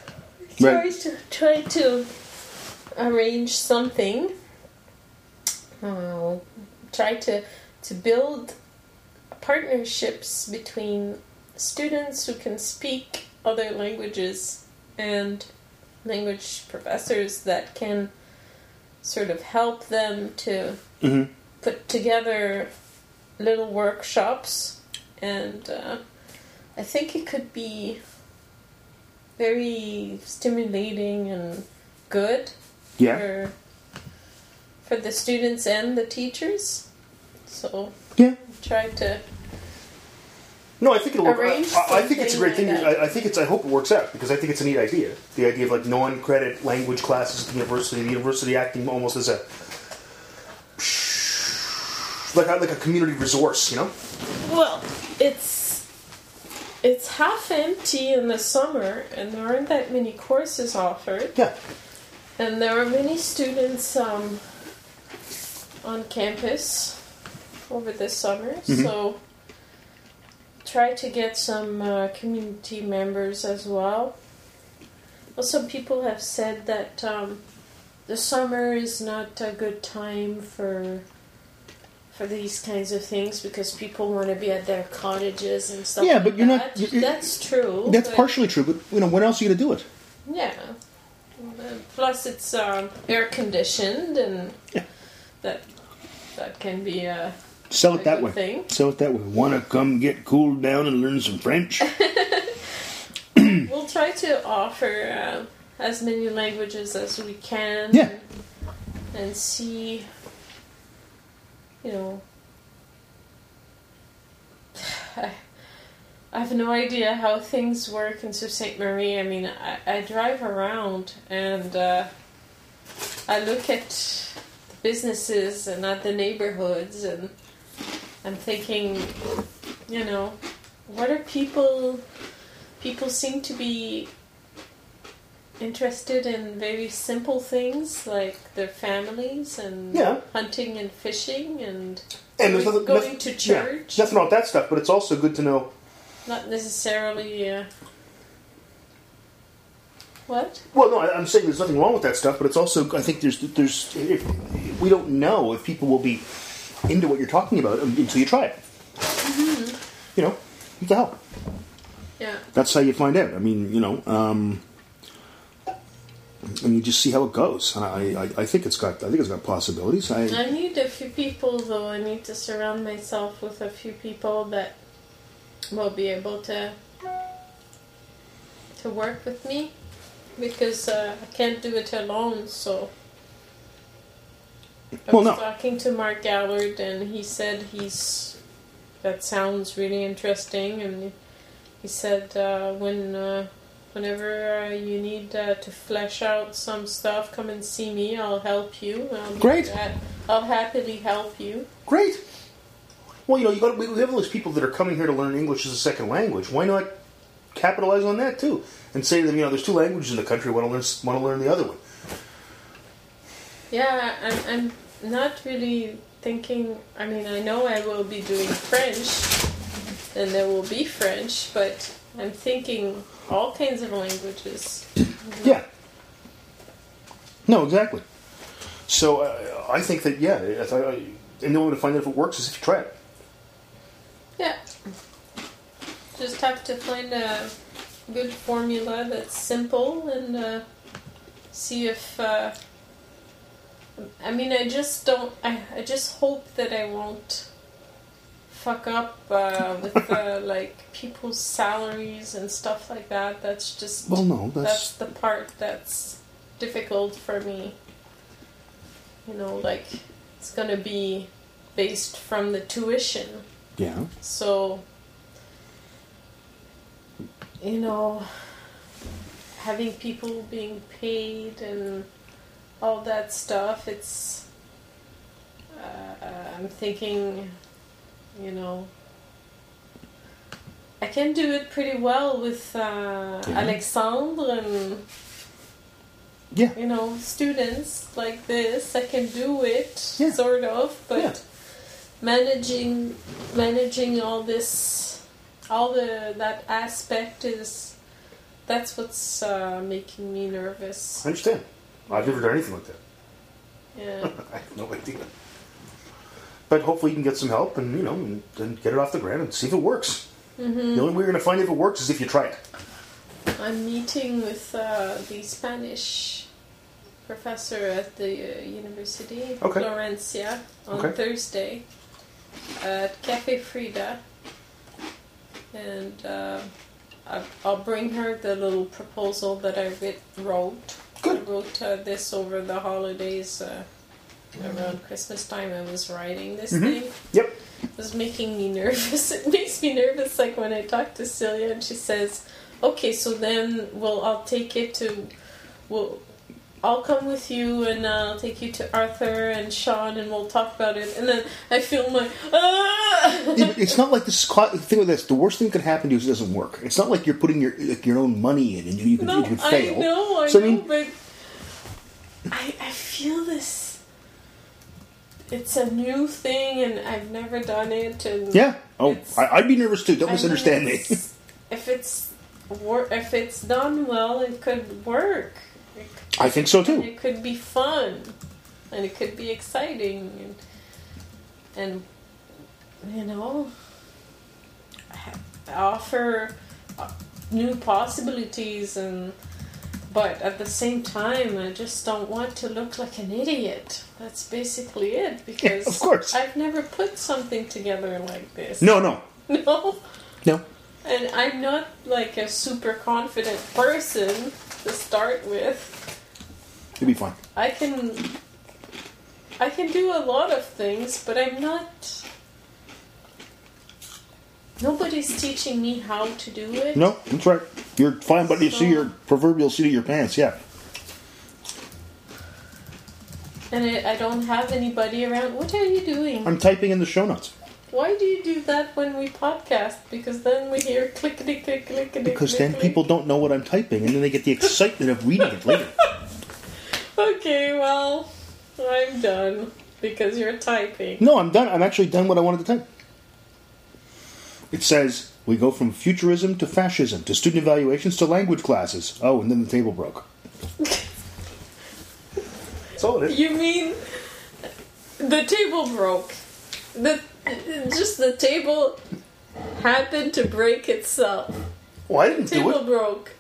Right. Try to try to arrange something. Uh, try to to build partnerships between students who can speak other languages and language professors that can sort of help them to hmm put together little workshops. And uh, I think it could be very stimulating and good Yeah. for for the students and the teachers. So Yeah. try to No, I think it'll work. I, I think it's a great thing. I, I think it's. I hope it works out because I think it's a neat idea. The idea of like non-credit language classes at the university, the university acting almost as a like a, like a community resource. You know. well, it's it's half empty in the summer and there aren't that many courses offered. Yeah. And there are many students um, on campus over the summer, Mhm. so try to get some uh, community members as well. Well, some people have said that um, the summer is not a good time for for these kinds of things because people want to be at their cottages and stuff. Yeah, like but you're not- that. you- That's true. That's partially true, but you know, when else are you going to do it? yeah. Plus, it's um, air conditioned, and Yeah. that that can be a, Sell a it that way. thing. Sell it that way. Want to come get cooled down and learn some French? We'll try to offer uh, as many languages as we can. Yeah. And, and see, you know. I, have no idea how things work in Sault Ste. Marie. I mean, I, I drive around and uh, I look at the businesses and at the neighborhoods, and I'm thinking, you know, what are people? People seem to be interested in very simple things like their families and Yeah. hunting and fishing and And there's nothing, going to yeah, church. nothing wrong with that stuff, but it's also good to know. Not necessarily. Uh, what? Well, no, I'm saying there's nothing wrong with that stuff, but it's also I think there's there's if, we don't know if people will be into what you're talking about until you try it. You know, what the hell? Yeah. That's how you find out. I mean, you know, um, and you just see how it goes. And I, I, I think it's got I think it's got possibilities. I, I need a few people, though. I need to surround myself with a few people that will be able to to work with me because uh, I can't do it alone. So I Well, was no. talking to Mark Gallard, and he said he's that sounds really interesting, and he said uh, when. Uh, Whenever uh, you need uh, to flesh out some stuff, come and see me. I'll help you. I'll Great. I'll happily help you. great. Well, you know, you got we have all these people that are coming here to learn English as a second language. Why not capitalize on that too and say to them, you know, there's two languages in the country. Want to learn want to learn the other one? Yeah, I'm, I'm not really thinking. I mean, I know I will be doing French, and there will be French, but I'm thinking all kinds of languages. Yeah. No, exactly. So uh, I think that yeah, I, I, and the only way to find out if it works is if you try it. Yeah. Just have to find a good formula that's simple and uh, see if. Uh, I mean, I just don't. I, I just hope that I won't fuck up uh, with uh, like people's salaries and stuff like that. That's just. Well, no, that's that's the part that's difficult for me. You know, like it's gonna be based from the tuition. Yeah. So, you know, having people being paid and all that stuff, it's. Uh, I'm thinking, you know, I can do it pretty well with uh, Yeah. Alexandre and Yeah. you know students like this. I can do it Yeah. sort of, but managing managing all this, all the that aspect is that's what's uh, making me nervous. I understand. I've never done anything like that. Yeah. I have no idea. But hopefully you can get some help and, you know, and, and get it off the ground and see if it works. Mm-hmm. The only way you're going to find if it works is if you try it. I'm meeting with uh, the Spanish professor at the uh, university, Okay. Florencia, on Okay. Thursday at Cafe Frida. And uh, I'll bring her the little proposal that I wrote. Good. I wrote uh, this over the holidays. Uh, around Christmas time, I was writing this Mhm. thing. Yep. It was making me nervous. It makes me nervous, like when I talk to Celia and she says, "Okay, so then, well, I'll take it to, well, I'll come with you and I'll take you to Arthur and Sean and we'll talk about it." And then I feel my, ah! It- it's not like this. Think of this: the worst thing that could happen to you is it doesn't work. It's not like you're putting your like, your own money in and you, you, could, no, you I fail. know, I So, I mean- but I, I feel this. It's a new thing, and I've never done it. And Yeah. Oh, I, I'd be nervous too. Don't I misunderstand me. it's- If it's if it's done well, it could work. I think so and too. it could be fun, and it could be exciting, and, and you know, offer uh, new possibilities and. But at the same time, I just don't want to look like an idiot. That's basically it. Because of course. I've never put something together like this. No, no, No. no. And I'm not like a super confident person to start with. You'll be fine. I can I can do a lot of things, but I'm not Nobody's teaching me how to do it. No, that's right. You're fine, but you see your proverbial seat of your pants. Yeah. And I, I don't have anybody around. What are you doing? I'm typing in the show notes Why do you do that when we podcast? Because then we hear clickety click clickety because click, Because then click. people don't know what I'm typing, and then they get the excitement of reading it later. Okay, well, I'm done because you're typing. No, I'm done. I'm actually done what I wanted to type. It says we go from futurism to fascism to student evaluations to language classes. Oh, and then the table broke. That's all it is. You mean the table broke? The just the table happened to break itself. Well, I didn't do Table it. broke.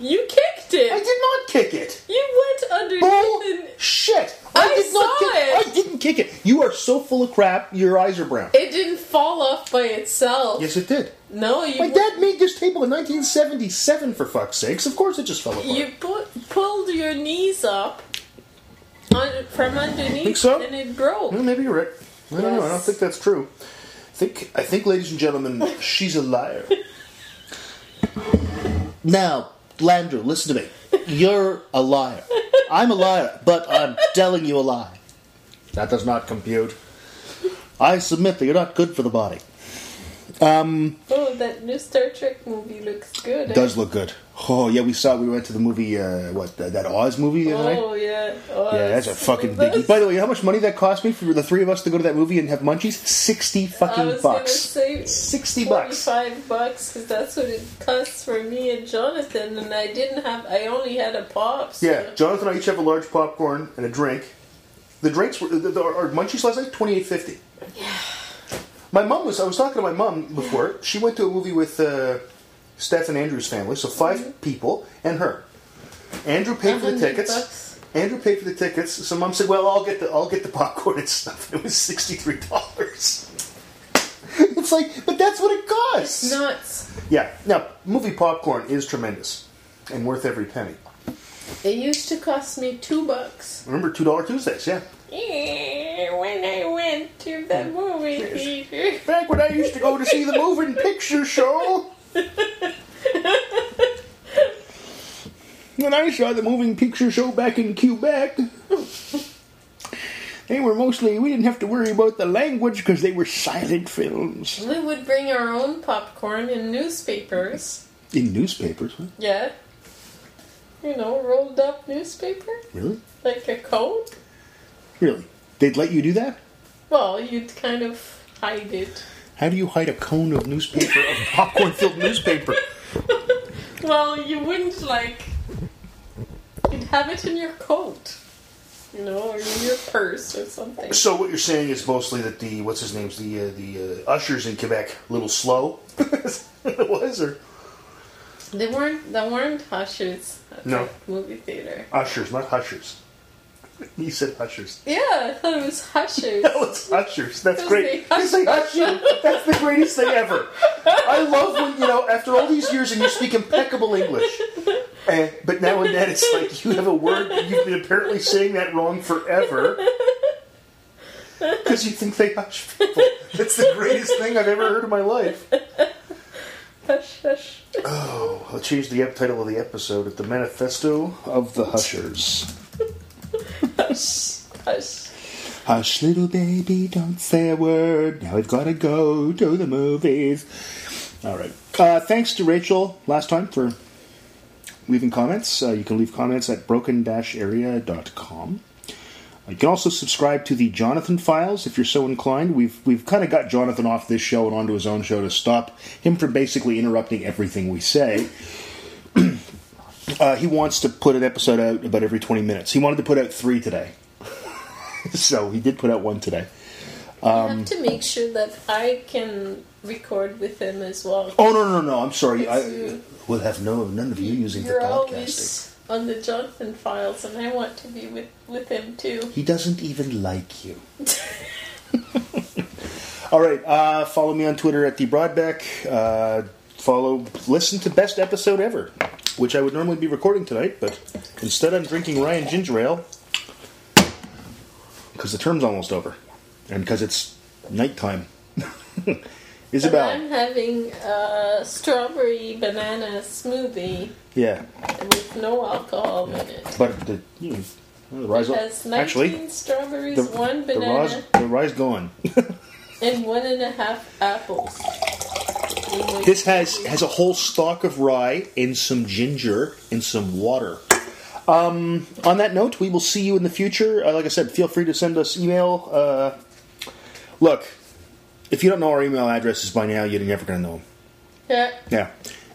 You kicked it. I did not kick it. You went underneath Bull and shit. I did not saw kick it. I didn't kick it. You are so full of crap. Your eyes are brown. it didn't fall off by itself. Yes, it did. No, you My dad made this table in 1977. For fuck's sakes, of course it just fell apart. you put, pulled your knees up on, from underneath Think so? and it broke. Well, maybe you're right. I don't know. I don't think that's true. I think, I think, ladies and gentlemen, she's a liar. now, Landrew, listen to me. You're a liar. I'm a liar, but I'm telling you a lie. That does not compute. I submit that you're not good for the body. Oh, that new Star Trek movie looks good. eh? Does look good. Oh yeah, we saw. We went to the movie. Uh, what that, that Oz movie the other night? Oh yeah. Oh, Yeah, that's a fucking biggie. By the way, how much money that cost me for the three of us to go to that movie and have munchies? Sixty fucking bucks. Sixty bucks. Forty-five bucks because that's what it costs for me and Jonathan, and I didn't have. I only had a pop. So Yeah, Jonathan and I each have a large popcorn and a drink. The drinks were the, the, our munchies last night twenty eight fifty. Yeah. My mom was. I was talking to my mom before. She went to a movie with uh, Steph and Andrew's family, so 5 people and her. Andrew paid for the 100 tickets. bucks. Andrew paid for the tickets. So mom said, "Well, I'll get the I'll get the popcorn and stuff." It was sixty three dollars. it's like, but that's what it costs. Nuts. Yeah. Now, movie popcorn is tremendous and worth every penny. It used to cost me two bucks. Remember, two dollar Tuesdays. Yeah. Yeah. when I went to the movie theater. Back when I used to go to see the moving picture show. when I saw the moving picture show back in Quebec, they were mostly, we didn't have to worry about the language because they were silent films. We would bring our own popcorn in newspapers. In newspapers, huh? Yeah. You know, rolled up newspaper? Really? Like a coat? Really? They'd let you do that? Well, you'd kind of hide it. How do you hide a cone of newspaper, of popcorn filled newspaper? Well, you wouldn't like. You'd have it in your coat. You know, or in your purse or something. So what you're saying is mostly that the what's his name's the uh, the uh, ushers in Quebec a little slow. it was or They weren't. They weren't hushers at No. the movie theater. ushers, not hushers. You said hushers. Yeah, I thought it was hushers. That was ushers. That's great. they Because they hush. That's the greatest thing ever. I love when you know after all these years and you speak impeccable English. And, but now and then it's like you have a word that you've been apparently saying that wrong forever. Because you think they hush people. That's the greatest thing I've ever heard in my life. Hush, hush. Oh, I'll change the title of the episode at the Manifesto of the Hushers. Hush, hush. Hush, little baby, don't say a word. Now we've got to go to the movies. All right. Uh, thanks to Rachel last time for leaving comments. Uh, you can leave comments at broken-area.com. You can also subscribe to the Jonathan Files if you're so inclined. We've we've kind of got Jonathan off this show and onto his own show to stop him from basically interrupting everything we say. Uh, he wants to put an episode out about every 20 minutes. He wanted to put out three today, so he did put out one today. you have to make sure that I can record with him as well. Oh no no no! I'm sorry. I you. will have no none of you using the You're podcasting. always on the Jonathan files, and I want to be with, with him too. He doesn't even like you. All right. Uh, follow me on Twitter at the Broadbeck. Uh, follow, listen to best episode ever, which I would normally be recording tonight, but instead I'm drinking Ryan ginger ale because the term's almost over, and because it's nighttime. And Isabel, I'm having a strawberry banana smoothie yeah, with no alcohol in it. but the you know, the rise It has 19 actually strawberries, the, one the banana, rise the rise gone. and one and a half apples. This has has a whole stalk of rye and some ginger and some water. Um, on that note, we will see you in the future. Uh, like I said, feel free to send us email. Uh, look, if you don't know our email addresses by now, you're never going to know them. Yeah. Yeah.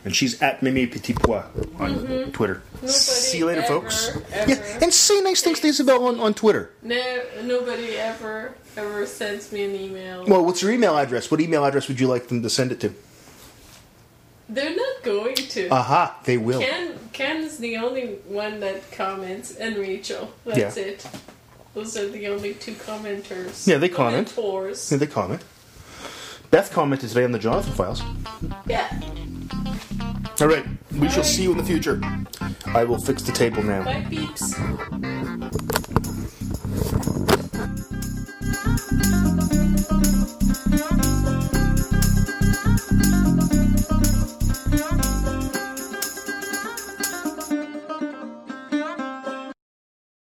And she's at Mimi Petit Pois on Twitter. Nobody see you later, ever, folks. ever- Yeah, and say nice things to Isabel on, on Twitter. No, nobody ever ever sends me an email. Well, what's your email address? What email address would you like them to send it to? They're not going to. Aha, uh-huh, they will. Ken, Ken's is the only one that comments, and Rachel. That's yeah. it. Those are the only two commenters. Yeah, they comment. Commentors. Yeah, they comment. Beth commented today on the Jonathan files. Yeah. All right, we shall see you in the future. I will fix the table now. Bye, peeps.